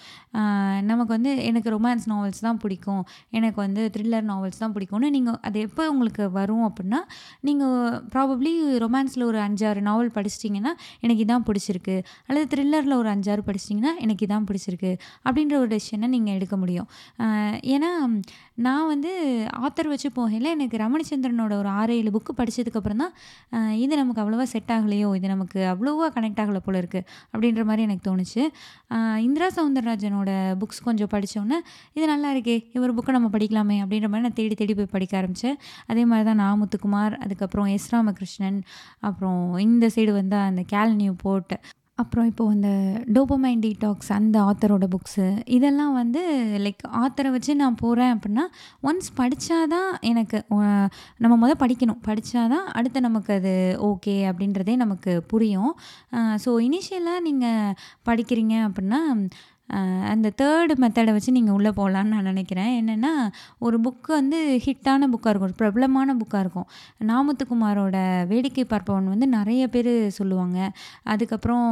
நமக்கு வந்து எனக்கு ரொமான்ஸ் நாவல்ஸ் தான் பிடிக்கும். எனக்கு வந்து த்ரில்லர் நாவல்ஸ் தான் பிடிக்கும்னு நீங்கள் அது எப்போ உங்களுக்கு வரும் அப்படின்னா நீங்கள் ப்ராபப்ளி ரொமான்ஸில் ஒரு அஞ்சாறு நாவல் படிச்சிட்டிங்கன்னா எனக்கு இதான் பிடிச்சிருக்கு. அல்லது த்ரில்லரில் ஒரு அஞ்சாறு படிச்சிட்டிங்கன்னா எனக்கு இதான் பிடிச்சிருக்கு. அப்படின்ற ஒரு டெசிஷனை நீங்கள் எடுக்க முடியும். ஏன்னா நான் வந்து ஆத்தர் வச்சு போகையில் எனக்கு ரமணிச்சந்திரனோட ஒரு ஆறு ஏழு புக்கு படித்ததுக்கப்புறம் தான் இது நமக்கு அவ்வளோவா செட் ஆகலையோ இது நமக்கு அவ்வளோவா கனெக்ட் ஆகலை போல இருக்குது அப்படின்ற மாதிரி எனக்கு தோணுச்சு. இந்திரா சவுந்தரராஜனோட புக்ஸ் கொஞ்சம் படித்தோன்னே இது நல்லா இருக்கே இவர் புக்கை நம்ம படிக்கலாமே அப்படின்ற மாதிரி நான் தேடி தேடி போய் படிக்க ஆரம்பித்தேன் அதே மாதிரி தான் நான் முத்துக்குமார் அதுக்கப்புறம் எஸ் ராமகிருஷ்ணன் அப்புறம் இந்த சைடு வந்து அந்த கேல் நியூ போர்ட் அப்புறம் இப்போது இந்த டோபமைன் டீடாக்ஸ் அந்த ஆத்தரோட புக்ஸு இதெல்லாம் வந்து லைக் ஆத்தரை வச்சு நான் போகிறேன் அப்படின்னா ஒன்ஸ் படித்தா தான் எனக்கு நம்ம முதல் படிக்கணும். படித்தா தான் அடுத்து நமக்கு அது ஓகே அப்படின்றதே நமக்கு புரியும். ஸோ இனிஷியலாக நீங்கள் படிக்கிறீங்க அப்படின்னா அந்த தேர்டு மெத்தடை வச்சு நீங்கள் உள்ளே போகலான்னு நான் நினைக்கிறேன். என்னென்னா ஒரு புக்கு வந்து ஹிட்டான புக்காக இருக்கும் ஒரு பிரபலமான புக்காக இருக்கும். நாமுத்துக்குமாரோட வேடிக்கை பார்ப்பவன் வந்து நிறைய பேர் சொல்லுவாங்க. அதுக்கப்புறம்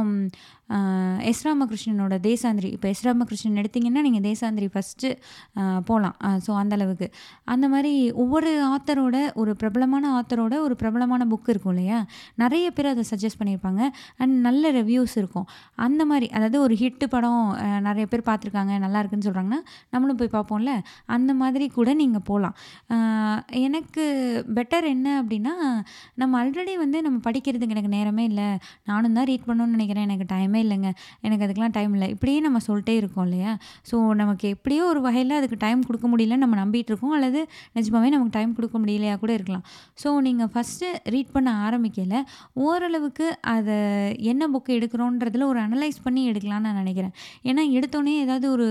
எஸ் ராமகிருஷ்ணனோட தேசாந்திரி. இப்போ எஸ் ராமகிருஷ்ணன் எடுத்திங்கன்னா நீங்கள் தேசாந்திரி ஃபஸ்ட்டு போகலாம் ஸோ அந்தளவுக்கு அந்த மாதிரி ஒவ்வொரு ஆத்தரோட ஒரு பிரபலமான ஆத்தரோட ஒரு பிரபலமான புக் இருக்கும் இல்லையா? நிறைய பேர் அதை சஜஸ்ட் பண்ணியிருப்பாங்க. அண்ட் நல்ல ரிவ்யூஸ் இருக்கும். அந்த மாதிரி அதாவது ஒரு ஹிட்டு படம் நிறைய பேர் பார்த்துருக்காங்க நல்லா இருக்குன்னு சொல்கிறாங்கன்னா நம்மளும் போய் பார்ப்போம்ல. அந்த மாதிரி கூட நீங்கள் போகலாம் எனக்கு பெட்டர் என்ன அப்படின்னா நம்ம ஆல்ரெடி வந்து நம்ம படிக்கிறதுக்கு எனக்கு நேரமே இல்லை. நானும் தான் ரீட் பண்ணணும்னு நினைக்கிறேன். எனக்கு டைமே இல்லைங்க. எனக்கு அதுக்கெலாம் டைம் இல்லை. இப்படியே நம்ம சொல்லிட்டே இருக்கோம் இல்லையா? ஸோ நமக்கு எப்படியோ ஒரு வகையில் அதுக்கு டைம் கொடுக்க முடியலன்னு நம்ம நம்பிட்டு இருக்கோம். அல்லது நிஜமாவே நமக்கு டைம் கொடுக்க முடியலையா கூட இருக்கலாம். ஸோ நீங்கள் ஃபஸ்ட்டு ரீட் பண்ண ஆரம்பிக்கல ஓரளவுக்கு அதை என்ன புக்கு எடுக்கிறோன்றதில் ஒரு அனலைஸ் பண்ணி எடுக்கலாம்னு நான் நினைக்கிறேன். ஏன்னா எடுத்தோடனே ஏதாவது ஒரு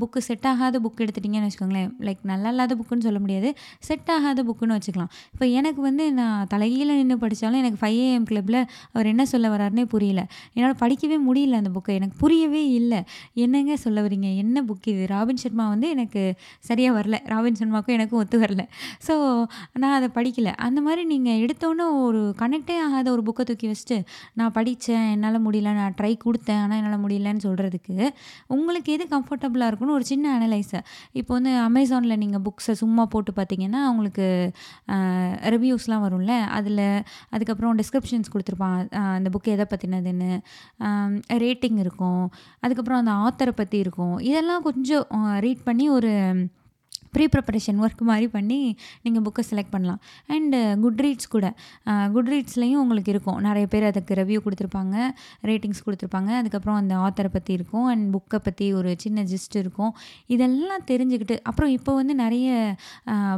புக்கு செட் ஆகாத புக் எடுத்துட்டிங்கன்னு வச்சுக்கோங்களேன். லைக் நல்லா இல்லாத புக்குன்னு சொல்ல முடியாது. செட் ஆகாத புக்குன்னு வச்சுக்கலாம். இப்போ எனக்கு வந்து நான் தலைகீழ நின்று படித்தாலும் எனக்கு ஃபைவ் ஏஎம் கிளப்பில் அவர் என்ன சொல்ல வராருனே புரியல. என்னால் படிக்கவே முடியல அந்த புக்கை எனக்கு புரியவே இல்லை. என்னங்க சொல்ல வரீங்க என்ன புக் இது? ராபின் சர்மா வந்து எனக்கு சரியாக வரல. ராபின் சர்மாவுக்கும் எனக்கும் ஒத்து வரல. ஸோ நான் அதை படிக்கலை. அந்த மாதிரி நீங்கள் எடுத்தோன்னே ஒரு கனெக்டே ஆகாத ஒரு புக்கை தூக்கி வச்சுட்டு நான் படித்தேன் என்னால் முடியல நான் ட்ரை கொடுத்தேன் ஆனால் என்னால் முடியலன்னு சொல்கிறதுக்கு உங்களுக்கு எது கம்ஃபர்டபுளாக இருக்குன்னு ஒரு சின்ன அனலைஸை இப்போ வந்து அமேசானில் நீங்கள் புக்ஸை சும்மா போட்டு பார்த்தீங்கன்னா உங்களுக்கு ரிவ்யூஸ்லாம் வரும்ல? அதில் அதுக்கப்புறம் டிஸ்கிரிப்ஷன்ஸ் கொடுத்துருப்பான் அந்த புக் எதை பற்றினதுன்னு ரேட்டிங் இருக்கும். அதுக்கப்புறம் அந்த ஆத்தரை பற்றி இருக்கும். இதெல்லாம் கொஞ்சம் ரீட் பண்ணி ஒரு ப்ரீ ப்ரிப்பரேஷன் ஒர்க் மாதிரி பண்ணி நீங்கள் புக்கை செலக்ட் பண்ணலாம். அண்டு குட் ரீட்ஸ் கூட. Uh, குட் ரீட்ஸ்லேயும் உங்களுக்கு இருக்கும். நிறைய பேர் அதுக்கு ரிவ்யூ கொடுத்துருப்பாங்க ரேட்டிங்ஸ் கொடுத்துருப்பாங்க. அதுக்கப்புறம் அந்த ஆத்தரை பற்றி இருக்கும். அண்ட் புக்கை பற்றி ஒரு சின்ன ஜிஸ்ட் இருக்கும். இதெல்லாம் தெரிஞ்சுக்கிட்டு அப்புறம் இப்போ வந்து நிறைய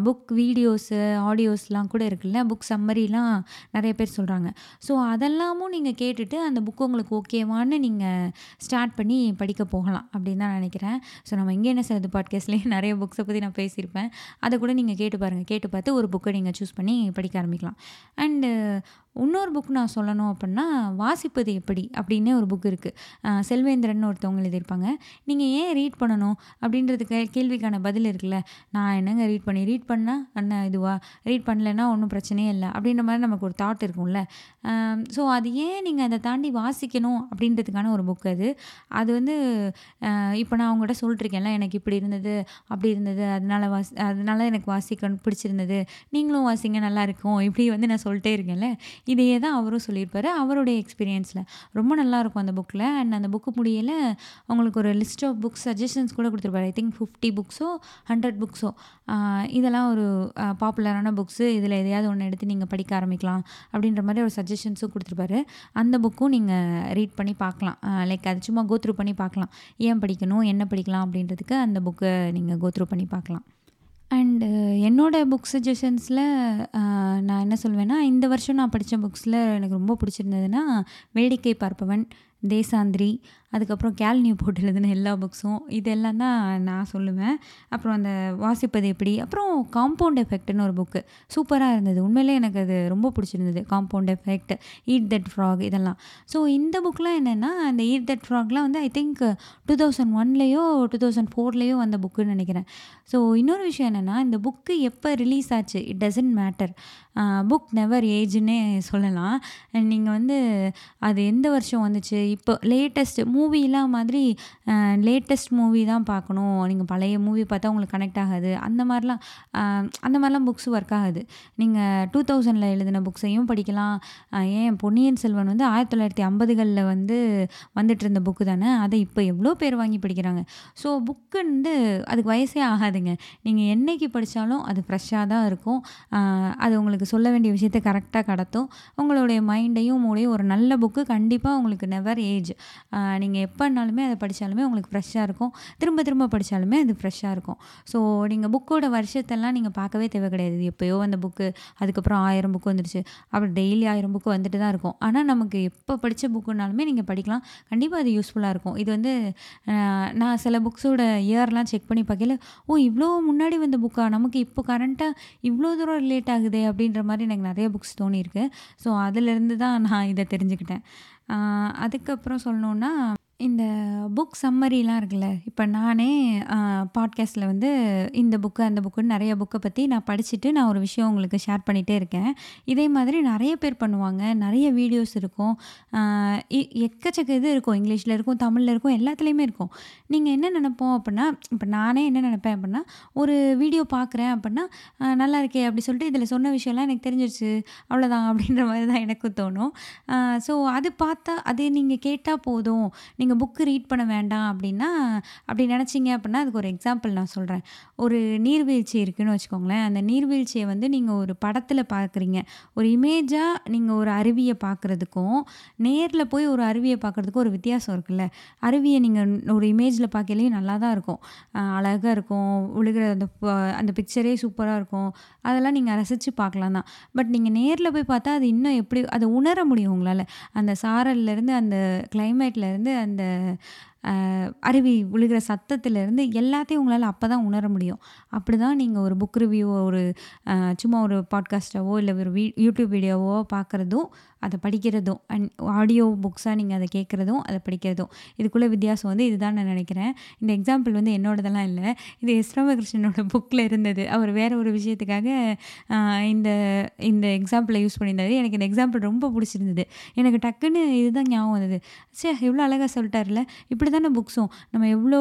புக் வீடியோஸு ஆடியோஸ்லாம் கூட இருக்குல்ல? புக் சம்மரிலாம் நிறைய பேர் சொல்கிறாங்க ஸோ அதெல்லாமும் நீங்கள் கேட்டுட்டு அந்த புக்கு உங்களுக்கு ஓகேவான்னு நீங்கள் ஸ்டார்ட் பண்ணி படிக்க போகலாம் அப்படின்னு தான் நினைக்கிறேன். ஸோ நம்ம இங்கே என்ன சார் பாட்காஸ்ட்லேயே நிறைய புக்ஸை பற்றி நான் பேசியிருப்பேன். அதை கூட நீங்கள் கேட்டு பாருங்கள் கேட்டு பார்த்து ஒரு புக்கை நீங்கள் சூஸ் பண்ணி படிக்க ஆரம்பிக்கலாம். அண்டு இன்னொரு புக் நான் சொல்லணும் அப்படின்னா வாசிப்பது எப்படி? அப்படின்னு ஒரு புக் இருக்குது செல்வேந்திரன் ஒருத்தவங்க எழுதியிருப்பாங்க. நீங்கள் ஏன் ரீட் பண்ணணும்? அப்படின்றதுக்கு கேள்விக்கான பதில் இருக்குல்ல. நான் என்னங்க ரீட் பண்ணி ரீட் பண்ணால் அண்ணா இதுவா? ரீட் பண்ணலைன்னா ஒன்றும் பிரச்சனையே இல்லை. அப்படின்ற மாதிரி நமக்கு ஒரு தாட் இருக்கும்ல. ஸோ அது ஏன் நீங்கள் அதை தாண்டி வாசிக்கணும்? அப்படின்றதுக்கான ஒரு புக் அது. அது வந்து இப்போ நான் அவங்ககிட்ட சொல்லிட்டுருக்கேன்ல எனக்கு இப்படி இருந்தது அப்படி இருந்தது அதனால வாசி அதனால எனக்கு வாசிக்க பிடிச்சிருந்தது. நீங்களும் வாசிங்க நல்லா இருக்கும். இப்படி வந்து நான் சொல்லிட்டே இருக்கேன்ல. இதையே தான் அவரும் சொல்லியிருப்பார் அவருடைய எக்ஸ்பீரியன்ஸில் ரொம்ப நல்லாயிருக்கும் அந்த புக்கில் அண்ட் அந்த புக்கு முடியல அவங்களுக்கு ஒரு லிஸ்ட் ஆஃப் புக்ஸ் சஜஷன்ஸ் கூட கொடுத்துருப்பாரு. ஐ திங்க் ஃபிஃப்டி புக்ஸோ ஹண்ட்ரட் புக்ஸோ இதெல்லாம் ஒரு பாப்புலரான புக்ஸு இதில் எதையாவது ஒன்று எடுத்து நீங்கள் படிக்க ஆரம்பிக்கலாம் அப்படின்ற மாதிரி ஒரு சஜஷன்ஸும் கொடுத்துருப்பாரு. அந்த புக்கும் நீங்கள் ரீட் பண்ணி பார்க்கலாம். லைக் அது சும்மா கோத்ரூ பண்ணி பார்க்கலாம். ஏன் படிக்கணும் என்ன படிக்கலாம் அப்படின்றதுக்கு அந்த புக்கை நீங்கள் கோத்ரூ பண்ணி பார்க்கலாம். அண்டு என்னோடய புக் சஜஷன்ஸில் நான் என்ன சொல்வேன்னா இந்த வருஷம் நான் படித்த புக்ஸில் எனக்கு ரொம்ப பிடிச்சிருந்ததுன்னா வேடிக்கை பார்ப்பவன் தேசாந்திரி அதுக்கப்புறம் கேல்னியூ போட்டு எழுதின எல்லா புக்ஸும் இதெல்லாம் தான் நான் சொல்லுவேன். அப்புறம் அந்த வாசிப்பது எப்படி? அப்புறம் காம்பவுண்ட் எஃபெக்ட்னு ஒரு புக்கு சூப்பராக இருந்தது. உண்மையிலே எனக்கு அது ரொம்ப பிடிச்சிருந்தது. Compound effect eat that frog இதெல்லாம். ஸோ இந்த புக்கெலாம் என்னென்னா அந்த ஈட் தட் ஃப்ராக்லாம் வந்து ஐ திங்க் டூ தௌசண்ட் ஒன்லேயோ டூ தௌசண்ட் ஃபோர்லேயோ வந்த புக்குன்னு நினைக்கிறேன். ஸோ இன்னொரு விஷயம் என்னென்னா இந்த புக்கு எப்போ ரிலீஸ் ஆச்சு? It doesn't matter book never ஏஜ்னே சொல்லலாம். நீங்கள் வந்து அது எந்த வருஷம் வந்துச்சு? இப்போ லேட்டஸ்ட் மூவிலாம் மாதிரி லேட்டஸ்ட் மூவி தான் பார்க்கணும். நீங்கள் பழைய மூவி பார்த்தா உங்களுக்கு கனெக்ட் ஆகாது. அந்த மாதிரிலாம் அந்த மாதிரிலாம் புக்ஸ் ஒர்க் ஆகாது. நீங்கள் டூ தௌசண்டில் எழுதின புக்ஸையும் படிக்கலாம். ஏன் பொன்னியின் செல்வன் வந்து ஆயிரத்தி தொள்ளாயிரத்தி ஐம்பதுகளில் வந்து வந்துட்டு இருந்த புக்கு தானே? அதை இப்போ எவ்வளோ பேர் வாங்கி படிக்கிறாங்க? ஸோ புக்கு வந்து அதுக்கு வயசே ஆகாதுங்க. நீங்கள் என்னைக்கு படித்தாலும் அது ஃப்ரெஷ்ஷாக தான் இருக்கும். அது உங்களுக்கு சொல்ல வேண்டிய விஷயத்தை கரெக்டாக கடத்தும். உங்களுடைய மைண்டையும் மூளையும் ஒரு நல்ல புக்கு கண்டிப்பாக உங்களுக்கு நெவர் ஏஜ் நீங்கள் நீங்கள் எப்போனாலுமே அதை படித்தாலுமே உங்களுக்கு ஃப்ரெஷ்ஷாக இருக்கும். திரும்ப திரும்ப படித்தாலுமே அது ஃப்ரெஷ்ஷாக இருக்கும். ஸோ நீங்கள் புக்கோட வருஷத்தெல்லாம் நீங்கள் பார்க்கவே தேவை கிடையாது. எப்போயோ அந்த புக்கு அதுக்கப்புறம் ஆயிரம் புக்கு வந்துடுச்சு அப்புறம் டெய்லி ஆயிரம் புக்கு வந்துட்டு தான் இருக்கும். ஆனால் நமக்கு எப்போ படித்த புக்குனாலுமே நீங்கள் படிக்கலாம். கண்டிப்பாக அது யூஸ்ஃபுல்லாக இருக்கும். இது வந்து நான் சில புக்ஸோட இயர்லாம் செக் பண்ணி பார்க்கல ஓ இவ்வளோ முன்னாடி வந்த புக்கா நமக்கு இப்போ கரண்ட்டாக இவ்வளோ தூரம் ரிலேட் ஆகுதே? அப்படின்ற மாதிரி எனக்கு நிறைய புக்ஸ் தோணியிருக்கு. ஸோ அதுலேருந்து தான் நான் இதை தெரிஞ்சுக்கிட்டேன். அதுக்கப்புறம் சொல்லணுன்னா இந்த புக் சம்மரிலாம் இருக்குல்ல இப்போ நானே பாட்காஸ்ட்டில் வந்து இந்த புக்கு அந்த புக்குன்னு நிறைய புக்கை பற்றி நான் படிச்சுட்டு நான் ஒரு விஷயம் உங்களுக்கு ஷேர் பண்ணிகிட்டே இருக்கேன். இதே மாதிரி நிறைய பேர் பண்ணுவாங்க நிறைய வீடியோஸ் இருக்கும். எ- எக்கச்சக்க இது இருக்கும். இங்கிலீஷில் இருக்கும் தமிழில் இருக்கும் எல்லாத்துலேயுமே இருக்கும். நீங்கள் என்ன நினப்போம் அப்படின்னா இப்போ நானே என்ன நினப்பேன் அப்படின்னா ஒரு வீடியோ பார்க்குறேன் அப்படின்னா நல்லா இருக்கே அப்படி சொல்லிட்டு இதில் சொன்ன விஷயம்லாம் எனக்கு தெரிஞ்சிருச்சு அவ்வளோதான் அப்படின்ற மாதிரி தான் எனக்கு தோணும். ஸோ அது பார்த்தா அது நீங்கள் கேட்டால் போதும். நீங்கள் புக்கு ரீட் பண்ண வேண்டாம் அப்படின்னா அப்படி நினச்சிங்க அப்படின்னா அதுக்கு ஒரு எக்ஸாம்பிள் நான் சொல்கிறேன் ஒரு நீர்வீழ்ச்சி இருக்குதுன்னு வச்சுக்கோங்களேன். அந்த நீர்வீழ்ச்சியை வந்து நீங்கள் ஒரு படத்தில் பார்க்குறீங்க. ஒரு இமேஜாக நீங்கள் ஒரு அருவியை பார்க்குறதுக்கும் நேரில் போய் ஒரு அருவியை பார்க்குறதுக்கும் ஒரு வித்தியாசம் இருக்குல்ல. அருவியை நீங்கள் ஒரு இமேஜில் பார்க்கலையும் நல்லா தான் இருக்கும். அழகாக இருக்கும். விழுகிற அந்த அந்த பிக்சரே சூப்பராக இருக்கும். அதெல்லாம் நீங்கள் ரசித்து பார்க்கலாம் தான். பட் நீங்கள் நேரில் போய் பார்த்தா அது இன்னும் எப்படி அதை உணர முடியும் உங்களால். அந்த சாரல்லேருந்து அந்த கிளைமேட்லேருந்து அந்த அருவி விழுகிற சத்தத்துலேருந்து எல்லாத்தையும் உங்களால் அப்போ தான் உணர முடியும். அப்படி தான் நீங்கள் ஒரு புக் ரிவ்யூவோ ஒரு சும்மா ஒரு பாட்காஸ்ட்டாவோ இல்லை ஒரு வீ யூடியூப் வீடியோவோ பார்க்குறதும் அதை படிக்கிறதும் அண்ட் ஆடியோ புக்ஸாக நீங்கள் அதை கேட்குறதும் அதை படிக்கிறதும். இதுக்குள்ளே வித்தியாசம் வந்து இதுதான் நான் நினைக்கிறேன். இந்த எக்ஸாம்பிள் வந்து என்னோடதெல்லாம் இல்லை. இது எஸ் ராமகிருஷ்ணனோட புக்கில் இருந்தது. அவர் வேற ஒரு விஷயத்துக்காக இந்த இந்த எக்ஸாம்பிளை யூஸ் பண்ணியிருந்தாரு. எனக்கு இந்த எக்ஸாம்பிள் ரொம்ப பிடிச்சிருந்தது. எனக்கு டக்குன்னு இதுதான் ஞாபகம் வந்தது. சே எவ்வளோ அழகாக சொல்லிட்டார்ல இப்படி தானே புக்ஸும் நம்ம எவ்வளோ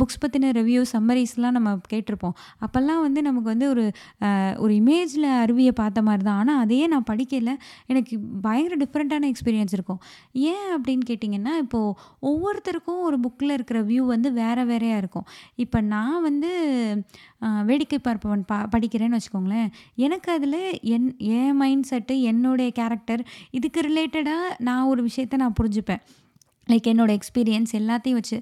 புக்ஸ் பற்றின ரிவ்யூ சம்மரிஸ்லாம் நம்ம கேட்டிருப்போம். அப்போல்லாம் வந்து நமக்கு வந்து ஒரு ஒரு இமேஜில் அருவியை பார்த்த மாதிரி தான் ஆனால் அதையே நான் படிக்கல. எனக்கு பயங்கர டிஃப்ரெண்ட்டான எக்ஸ்பீரியன்ஸ் இருக்கும். ஏன் அப்படின்னு கேட்டிங்கன்னா இப்போது ஒவ்வொருத்தருக்கும் ஒரு புக்கில் இருக்கிற வியூ வந்து வேறு வேறையாக இருக்கும். இப்போ நான் வந்து வேடிக்கை பார்ப்பவன் பா படிக்கிறேன்னு வச்சுக்கோங்களேன். எனக்கு அதில் என் என் மைண்ட் செட்டு என்னுடைய கேரக்டர் இதுக்கு ரிலேட்டடாக நான் ஒரு விஷயத்த நான் புரிஞ்சுப்பேன். லைக் என்னோடய எக்ஸ்பீரியன்ஸ் எல்லாத்தையும் வச்சு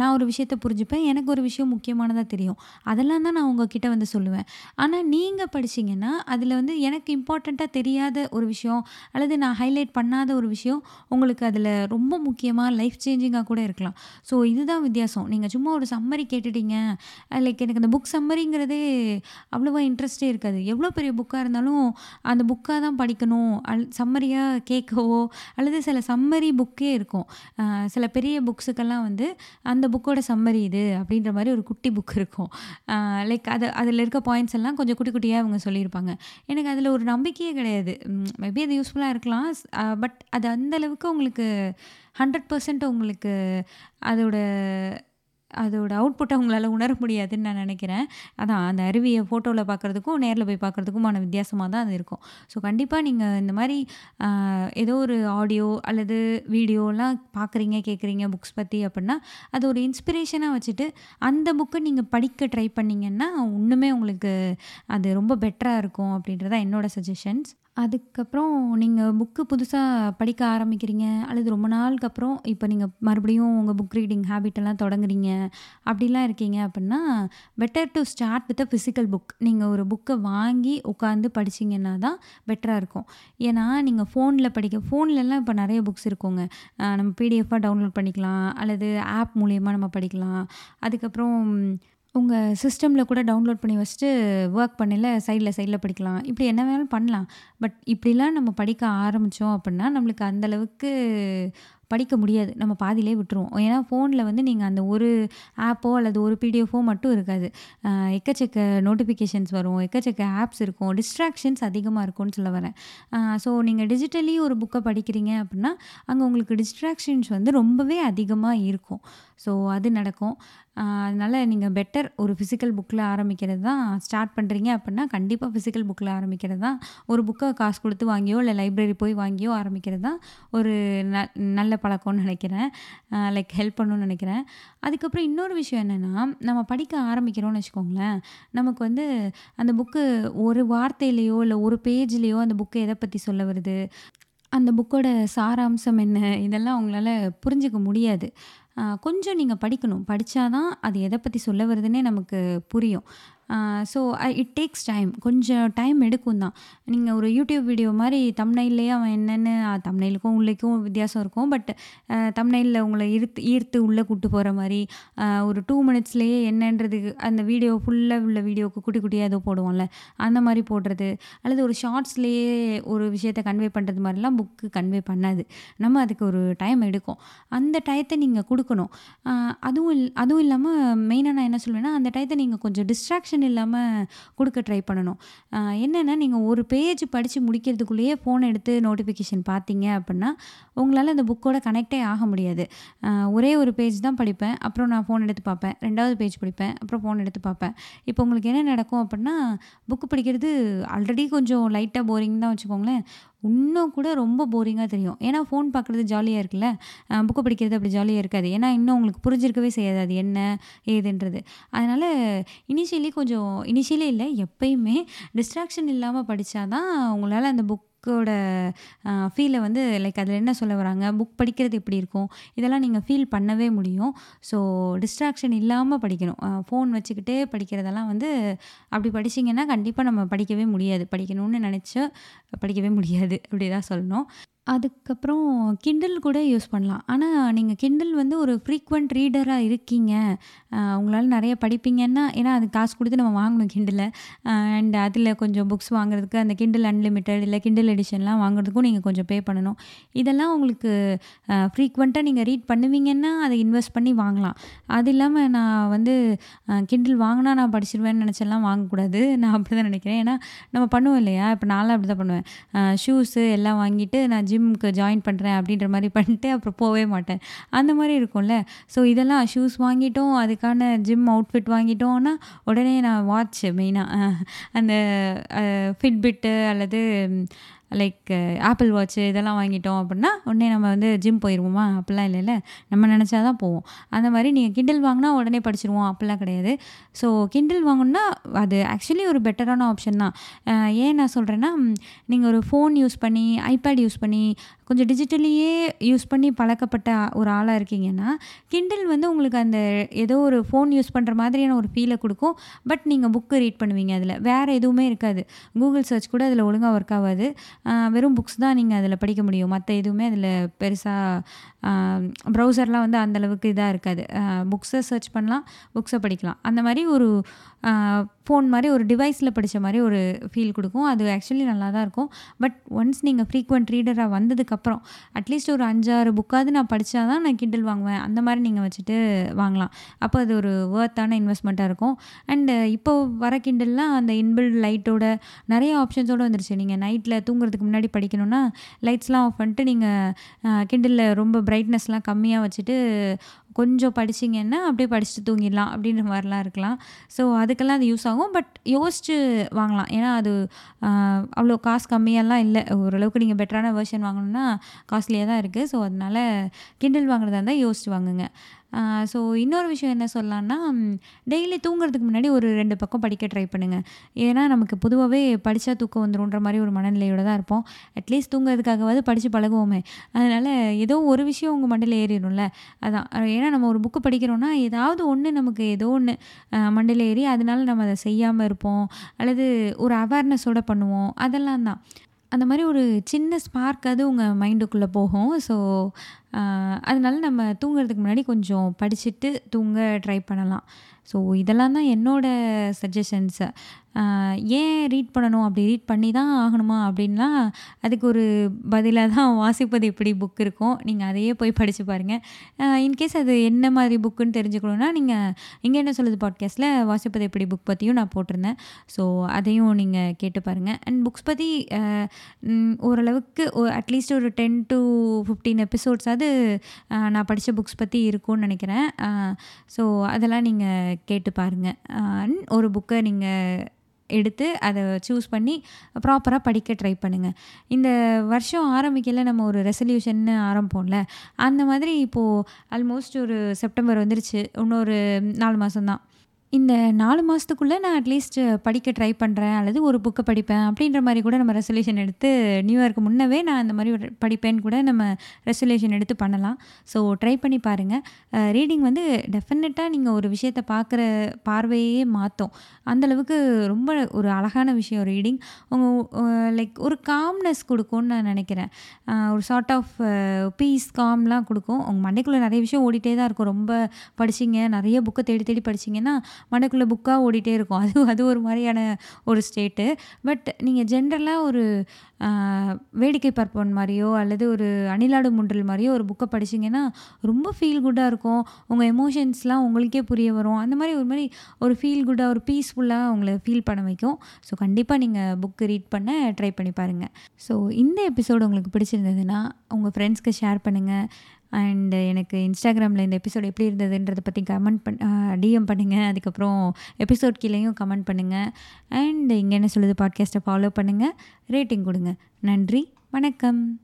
நான் ஒரு விஷயத்தை புரிஞ்சுப்பேன். எனக்கு ஒரு விஷயம் முக்கியமானதாக தெரியும். அதெல்லாம் தான் நான் உங்ககிட்ட வந்து சொல்லுவேன். ஆனால் நீங்கள் படிச்சீங்கன்னா அதில் வந்து எனக்கு இம்பார்ட்டண்ட்டாக தெரியாத ஒரு விஷயம் அல்லது நான் ஹைலைட் பண்ணாத ஒரு விஷயம் உங்களுக்கு அதில் ரொம்ப முக்கியமாக லைஃப் சேஞ்சிங்காக கூட இருக்கலாம். ஸோ இதுதான் வித்தியாசம். நீங்கள் சும்மா ஒரு சம்மரி கேட்டுட்டீங்க. லைக் எனக்கு அந்த புக் சம்மரிங்கிறதே அவ்வளோவா இன்ட்ரெஸ்டே இருக்காது. எவ்வளோ பெரிய புக்காக இருந்தாலும் அந்த புக்காக தான் படிக்கணும். அல் சம்மரியாக கேட்கவோ அல்லது சில சம்மரி புக்கே இருக்கும். சில பெரிய புக்ஸுக்கெல்லாம் வந்து அந்த புக்கோட சம்மரி இது அப்படின்ற மாதிரி ஒரு குட்டி புக் இருக்கும். லைக் அது அதில் இருக்க பாயிண்ட்ஸ் எல்லாம் கொஞ்சம் குட்டி குட்டியாக அவங்க சொல்லியிருப்பாங்க. எனக்கு அதில் ஒரு நம்பிக்கையே கிடையாது. மேபி அது யூஸ்ஃபுல்லாக இருக்கலாம். பட் அது அந்த அளவுக்கு உங்களுக்கு ஹண்ட்ரட் பர்சன்ட் உங்களுக்கு அதோட அதோட அவுட்புட்டை உங்களால் உணர முடியாதுன்னு நான் நினைக்கிறேன். அதான் அந்த அருவியை ஃபோட்டோவில் பார்க்குறதுக்கும் நேரில் போய் பார்க்குறதுக்குமான வித்தியாசமாக தான் அது இருக்கும். ஸோ கண்டிப்பாக நீங்கள் இந்த மாதிரி ஏதோ ஒரு ஆடியோ அல்லது வீடியோலாம் பார்க்குறீங்க கேட்குறீங்க புக்ஸ் பற்றி அப்படின்னா அது ஒரு இன்ஸ்பிரேஷனாக வச்சுட்டு அந்த புக்கை நீங்கள் படிக்க ட்ரை பண்ணிங்கன்னா இன்னுமே உங்களுக்கு அது ரொம்ப பெட்டராக இருக்கும் அப்படின்றதான் என்னோட சஜஷன்ஸ் அதுக்கப்புறம் நீங்கள் புக்கு புதுசாக படிக்க ஆரம்பிக்கிறீங்க அல்லது ரொம்ப நாளுக்கு அப்புறம் இப்போ நீங்கள் மறுபடியும் உங்கள் புக் ரீடிங் ஹேபிட்டெல்லாம் தொடங்குறீங்க அப்படிலாம் இருக்கீங்க அப்படின்னா better to start with a physical book நீங்கள் ஒரு புக்கை வாங்கி உட்காந்து படிச்சீங்கன்னா தான் பெட்டராக இருக்கும். ஏன்னா நீங்கள் ஃபோனில் படிக்க ஃபோன்லலாம் இப்போ நிறைய புக்ஸ் இருக்குங்க. நம்ம பிடிஎஃபாக டவுன்லோட் பண்ணிக்கலாம் அல்லது ஆப் மூலியமாக நம்ம படிக்கலாம். அதுக்கப்புறம் உங்கள் சிஸ்டமில் கூட டவுன்லோட் பண்ணி வச்சுட்டு ஒர்க் பண்ணல சைடில் சைடில் படிக்கலாம். இப்படி என்ன வேணாலும் பண்ணலாம். பட் இப்படிலாம் நம்ம படிக்க ஆரம்பித்தோம் அப்படின்னா நம்மளுக்கு அந்தளவுக்கு படிக்க முடியாது. நம்ம பாதியிலே விட்டுருவோம். ஏன்னா ஃபோனில் வந்து நீங்கள் அந்த ஒரு ஆப்போ அல்லது ஒரு பிடிஎஃபோ மட்டும் இருக்காது. எக்கச்சக்க நோட்டிஃபிகேஷன்ஸ் வரும். எக்கச்சக்க ஆப்ஸ் இருக்கும். டிஸ்ட்ராக்ஷன்ஸ் அதிகமாக இருக்கும்னு சொல்ல வரேன். ஸோ நீங்கள் டிஜிட்டலி ஒரு புக்கை படிக்கிறீங்க அப்படின்னா அங்கே உங்களுக்கு டிஸ்ட்ராக்ஷன்ஸ் வந்து ரொம்பவே அதிகமாக இருக்கும். ஸோ அது நடக்கும். அதனால் நீங்கள் பெட்டர் ஒரு ஃபிசிக்கல் புக்கில் ஆரம்பிக்கிறது தான் ஸ்டார்ட் பண்ணுறீங்க அப்படின்னா கண்டிப்பாக ஃபிசிக்கல் புக்கில் ஆரம்பிக்கிறது தான் ஒரு புக்கை காசு கொடுத்து வாங்கியோ இல்லை லைப்ரரி போய் வாங்கியோ ஆரம்பிக்கிறது தான் ஒரு ந நல்ல பழக்கம்னு நினைக்கிறேன். லைக் ஹெல்ப் பண்ணணும்னு நினைக்கிறேன். அதுக்கப்புறம் இன்னொரு விஷயம் என்னென்னா நம்ம படிக்க ஆரம்பிக்கிறோம்னு வச்சுக்கோங்களேன் நமக்கு வந்து அந்த புக்கு ஒரு வார்த்தையிலையோ இல்லை ஒரு பேஜ்லேயோ அந்த புக்கு எதை பற்றி சொல்ல வருது? அந்த புக்கோட சாராம்சம் என்ன? இதெல்லாம் உங்களால் புரிஞ்சிக்க முடியாது. கொஞ்சம் நீங்கள் படிக்கணும். படித்தா தான் அது எதை பற்றி சொல்ல வருதுன்னே நமக்கு புரியும். ஸோ இட் டேக்ஸ் டைம் கொஞ்சம் டைம் எடுக்கும் தான். நீங்கள் ஒரு யூடியூப் வீடியோ மாதிரி தமிழ்நிலையே அவன் என்னென்னு தமிழ்நிலுக்கும் உள்ளேக்கும் வித்தியாசம் இருக்கும். பட் தம்னைலில் உங்களை ஈர்த்து ஈர்த்து உள்ளே கூட்டு போகிற மாதிரி ஒரு டூ மினிட்ஸ்லேயே என்னன்றதுக்கு அந்த வீடியோ ஃபுல்லாக உள்ள வீடியோவுக்கு குட்டி குட்டியாக ஏதோ போடுவோம்ல அந்த மாதிரி போடுறது அல்லது ஒரு ஷார்ட்ஸ்லேயே ஒரு விஷயத்தை கன்வே பண்ணுறது மாதிரிலாம் புக்கு கன்வே பண்ணாது. நம்ம அதுக்கு ஒரு டைம் எடுக்கும். அந்த டயத்தை நீங்கள் கொடுக்கணும். அதுவும் இல் அதுவும் இல்லாமல் மெயினாக நான் என்ன சொல்லுவேன்னா அந்த டயத்தை நீங்கள் கொஞ்சம் டிஸ்ட்ராக்ஷன் டென்ஷன் இல்லாமல் கொடுக்க ட்ரை பண்ணணும். என்னென்னா நீங்கள் ஒரு பேஜ் படித்து முடிக்கிறதுக்குள்ளேயே ஃபோன் எடுத்து நோட்டிஃபிகேஷன் பார்த்தீங்க அப்படின்னா உங்களால் அந்த புக்கோட கனெக்டே ஆக முடியாது. ஒரே ஒரு பேஜ் தான் படிப்பேன் அப்புறம் நான் ஃபோன் எடுத்து பார்ப்பேன் ரெண்டாவது பேஜ் படிப்பேன் அப்புறம் ஃபோன் எடுத்து பார்ப்பேன். இப்போ உங்களுக்கு என்ன நடக்கும் அப்படின்னா புக்கு படிக்கிறது ஆல்ரெடி கொஞ்சம் லைட்டாக போரிங் தான் வச்சுக்கோங்களேன். இன்னும் கூட ரொம்ப போரிங்காக தெரியும். ஏன்னா ஃபோன் பார்க்குறது ஜாலியாக இருக்குல்ல? புக்கு படிக்கிறது அப்படி ஜாலியாக இருக்காது. ஏன்னா இன்னும் உங்களுக்கு புரிஞ்சிருக்கவே செய்யாது. அது என்ன ஏதுன்றது. அதனால் இனிஷியலி கொஞ்சம் இனிஷியலி இல்லை எப்பயுமே டிஸ்ட்ராக்ஷன் இல்லாமல் படித்தா தான் உங்களால் அந்த புக் புக்கோட ஃபீலை வந்து லைக் அதில் என்ன சொல்ல வராங்க? புக் படிக்கிறது எப்படி இருக்கும்? இதெல்லாம் நீங்கள் ஃபீல் பண்ணவே முடியும். ஸோ டிஸ்ட்ராக்ஷன் இல்லாமல் படிக்கணும். ஃபோன் வச்சுக்கிட்டே படிக்கிறதெல்லாம் வந்து அப்படி படிச்சிங்கன்னா கண்டிப்பாக நம்ம படிக்கவே முடியாது. படிக்கணும்னு நினச்சி படிக்கவே முடியாது. அப்படி தான் சொல்லணும். அதுக்கப்புறம் கிண்டில் கூட யூஸ் பண்ணலாம். ஆனால் நீங்கள் கிண்டில் வந்து ஒரு ஃப்ரீக்வெண்ட் ரீடராக இருக்கீங்க. உங்களால் நிறைய படிப்பீங்கன்னா ஏன்னா அது காசு கொடுத்து நம்ம வாங்கணும் கிண்டில் அண்ட் அதில் கொஞ்சம் புக்ஸ் வாங்குறதுக்கு அந்த கிண்டில் அன்லிமிட்டெட் இல்லை கிண்டில் எடிஷன்லாம் வாங்குறதுக்கும் நீங்கள் கொஞ்சம் பே பண்ணணும். இதெல்லாம் உங்களுக்கு ஃப்ரீக்வெண்ட்டாக நீங்கள் ரீட் பண்ணுவீங்கன்னா அதை இன்வெஸ்ட் பண்ணி வாங்கலாம். அது இல்லாமல் நான் வந்து கிண்டில் வாங்கினா நான் படிச்சிருவேன்னு நினச்செல்லாம் வாங்கக்கூடாது. நான் அப்படி தான் நினைக்கிறேன். ஏன்னா நம்ம பண்ணுவோம் இல்லையா? இப்போ நான்லாம் அப்படி தான் பண்ணுவேன் ஷூஸு எல்லாம் வாங்கிட்டு நான் ஜிம்முக்கு ஜாயின் பண்ணுறேன் அப்படின்ற மாதிரி பண்ணிட்டு அப்புறம் போகவே மாட்டேன். அந்த மாதிரி இருக்கும்ல. ஸோ இதெல்லாம் ஷூஸ் வாங்கிட்டோம் அதுக்கான ஜிம் அவுட்ஃபிட் வாங்கிட்டோம்னா உடனே நான் வாட்ச் மெயினாக அந்த ஃபிட்பிட்டு அல்லது லைக் ஆப்பிள் வாட்ச்சு இதெல்லாம் வாங்கிட்டோம் அப்படின்னா உடனே நம்ம வந்து ஜிம் போயிடுவோமா அப்படிலாம் இல்லைல்ல? நம்ம நினச்சா தான் போவோம். அந்த மாதிரி நீங்கள் கிண்டில் வாங்கினா உடனே படிச்சிருவோம். அப்படிலாம் கிடையாது. ஸோ கிண்டில் வாங்கணுன்னா அது ஆக்சுவலி ஒரு பெட்டரான ஆப்ஷன் தான். ஏன் நான் சொல்கிறேன்னா நீங்கள் ஒரு ஃபோன் யூஸ் பண்ணி ஐபேட் யூஸ் பண்ணி கொஞ்சம் டிஜிட்டலியே யூஸ் பண்ணி பழக்கப்பட்ட ஒரு ஆளாக இருக்கீங்கன்னா கிண்டில் வந்து உங்களுக்கு அந்த ஏதோ ஒரு ஃபோன் யூஸ் பண்ணுற மாதிரியான ஒரு ஃபீலை கொடுக்கும். பட் நீங்கள் புக்கு ரீட் பண்ணுவீங்க அதில். வேறு எதுவுமே இருக்காது. கூகுள் சர்ச் கூட அதில் ஒழுங்காக ஒர்க் ஆகாது. வெறும் புக்ஸ் தான் நீங்கள் அதில் படிக்க முடியும். மற்ற எதுவுமே அதில் பெருசாக ப்ரௌசர்லாம் வந்து அந்தளவுக்கு இதாக இருக்காது. புக்ஸை சர்ச் பண்ணலாம் புக்ஸை படிக்கலாம். அந்த மாதிரி ஒரு ஃபோன் மாதிரி ஒரு டிவைஸில் படித்த மாதிரி ஒரு ஃபீல் கொடுக்கும். அது ஆக்சுவலி நல்லா தான் இருக்கும். பட் ஒன்ஸ் நீங்கள் ஃப்ரீக்வெண்ட் ரீடராக வந்ததுக்கப்புறம் அட்லீஸ்ட் ஒரு அஞ்சாறு புக்காவது நான் படித்தா தான் நான் கிண்டில் வாங்குவேன். அந்த மாதிரி நீங்கள் வச்சுட்டு வாங்கலாம். அப்போ அது ஒரு வேர்த்தான இன்வெஸ்ட்மெண்ட்டாக இருக்கும். அண்டு இப்போ வர கிண்டில்லாம் அந்த இன்பில்ட் லைட்டோட நிறைய ஆப்ஷன்ஸோடு வந்துருச்சு. நீங்கள் நைட்டில் தூங்குறதுக்கு முன்னாடி படிக்கணும்னா லைட்ஸ்லாம் ஆஃப் பண்ணிட்டு நீங்கள் கிண்டிலில் ரொம்ப பிரைட்னஸ்லாம் கம்மியாக வச்சுட்டு கொஞ்சம் படிச்சிங்கன்னா அப்படியே படிச்சுட்டு தூங்கிடலாம் அப்படின்ற மாதிரிலாம் இருக்கலாம். ஸோ அதுக்கெல்லாம் அது யூஸ் ஆகும். பட் யோசிச்சு வாங்கலாம். ஏன்னா அது அவ்வளோ காசு கம்மியெல்லாம் இல்லை. ஓரளவுக்கு நீங்கள் பெட்டரான வெர்ஷன் வாங்கணுன்னா காஸ்ட்லியாக தான் இருக்குது ஸோ அதனால் கிண்டில் வாங்குறதா இருந்தால் யோசிச்சு வாங்குங்க. ஸோ இன்னொரு விஷயம் என்ன சொல்லலான்னா டெய்லி தூங்குறதுக்கு முன்னாடி ஒரு ரெண்டு பக்கம் படிக்க ட்ரை பண்ணுங்கள் ஏன்னா நமக்கு பொதுவாகவே படித்தா தூக்கம் வந்துருன்ற மாதிரி ஒரு மனநிலையோடு தான் இருப்போம். அட்லீஸ்ட் தூங்குறதுக்காகவாது படித்து பழகுவோமே. அதனால் ஏதோ ஒரு விஷயம் உங்கள் மண்டையில் ஏறிடும்ல. அதான். ஏன்னா நம்ம ஒரு புக்கு படிக்கிறோன்னா ஏதாவது ஒன்று நமக்கு ஏதோ ஒன்று மண்டையில் ஏறி அதனால நம்ம அதை செய்யாமல் இருப்போம். அல்லது ஒரு அவேர்னஸோடு பண்ணுவோம். அதெல்லாம் தான். அந்த மாதிரி ஒரு சின்ன ஸ்பார்க் அது உங்கள் மைண்டுக்குள்ளே போகும். ஸோ அதனால நம்ம தூங்குறதுக்கு முன்னாடி கொஞ்சம் படிச்சுட்டு தூங்க ட்ரை பண்ணலாம். ஸோ இதெல்லாம் தான் என்னோடய சஜஷன்ஸு ஏன் ரீட் பண்ணணும்? அப்படி ரீட் பண்ணி தான் ஆகணுமா? அப்படின்லாம் அதுக்கு ஒரு பதிலாக தான் வாசிப்பது எப்படி புக் இருக்கும். நீங்கள் அதையே போய் படித்து பாருங்கள் இன்கேஸ் அது என்ன மாதிரி புக்குன்னு தெரிஞ்சுக்கணுன்னா நீங்கள் இங்கே என்ன சொல்லுது பாட்காஸ்ட்டில் வாசிப்பது எப்படி புக் பற்றியும் நான் போட்டிருந்தேன். ஸோ அதையும் நீங்கள் கேட்டு பாருங்கள் அண்ட் புக்ஸ் பற்றி ஓரளவுக்கு அட்லீஸ்ட் ஒரு டென் டு ஃபிஃப்டீன் எபிசோட்ஸாவது நான் படித்த புக்ஸ் பற்றி இருக்கும்னு நினைக்கிறேன். ஸோ அதெல்லாம் நீங்கள் கேட்டு பாருங்கள் ஒரு புக்கை நீங்கள் எடுத்து அதை சூஸ் பண்ணி ப்ராப்பராக படிக்க ட்ரை பண்ணுங்கள் இந்த வருஷம் ஆரம்பிக்கல நம்ம ஒரு ரெசல்யூஷன்னு ஆரம்பிப்போம்ல அந்த மாதிரி இப்போது ஆல்மோஸ்ட் ஒரு செப்டம்பர் வந்துருச்சு. இன்னொரு நாலு மாதம்தான் இந்த நாலு மாதத்துக்குள்ளே நான் அட்லீஸ்ட் படிக்க ட்ரை பண்ணுறேன் அல்லது ஒரு புக்கை படிப்பேன் அப்படின்ற மாதிரி கூட நம்ம ரெசல்யூஷன் எடுத்து நியூ இயர்க்கு முன்னவே நான் அந்த மாதிரி ஒரு படிப்பேன்னு கூட நம்ம ரெசல்யூஷன் எடுத்து பண்ணலாம். ஸோ ட்ரை பண்ணி பாருங்கள் ரீடிங் வந்து டெஃபினட்டாக நீங்கள் ஒரு விஷயத்தை பார்க்குற பார்வையே மாற்றும் அந்தளவுக்கு ரொம்ப ஒரு அழகான விஷயம் ரீடிங் உங்கள் லைக் ஒரு காம்னஸ் கொடுக்கும்னு நான் நினைக்கிறேன். ஒரு சார்ட் ஆஃப் பீஸ் காம்லாம் கொடுக்கும். உங்கள் மண்டைக்குள்ளே நிறைய விஷயம் ஓடிட்டே தான் இருக்கும். ரொம்ப படிச்சிங்க நிறைய புக்கை தேடி தேடி படிச்சிங்கன்னா மனக்குள்ளே புக்காக ஓடிட்டே இருக்கும். அது அது ஒரு மாதிரியான ஒரு ஸ்டேட்டு பட் நீங்கள் ஜென்ரலாக ஒரு வேடிக்கை பார்ப்பவன் மாதிரியோ அல்லது ஒரு அணிலாடு முன்றல் மாதிரியோ ஒரு புக்கை படிச்சிங்கன்னா ரொம்ப ஃபீல் குட்டாக இருக்கும். உங்கள் எமோஷன்ஸ்லாம் உங்களுக்கே புரிய வரும். அந்த மாதிரி ஒரு மாதிரி ஒரு ஃபீல் குட்டாக ஒரு பீஸ்ஃபுல்லாக உங்களை ஃபீல் பண்ண வைக்கும். ஸோ கண்டிப்பாக நீங்கள் புக்கு ரீட் பண்ண ட்ரை பண்ணி பாருங்கள் ஸோ இந்த எபிசோடு உங்களுக்கு பிடிச்சிருந்ததுன்னா உங்கள் ஃப்ரெண்ட்ஸ்க்கு ஷேர் பண்ணுங்கள் அண்ட் எனக்கு இன்ஸ்டாகிராமில் இந்த எபிசோட் எப்படி இருந்ததுன்றதை பற்றி கமெண்ட் பண் டிஎம் பண்ணுங்கள் அதுக்கப்புறம் எபிசோட் கீழேயும் கமெண்ட் பண்ணுங்கள் அண்ட் இங்கே என்ன சொல்லுது பாட்காஸ்ட்டை ஃபாலோ பண்ணுங்கள் ரேட்டிங் கொடுங்க. நன்றி. வணக்கம்.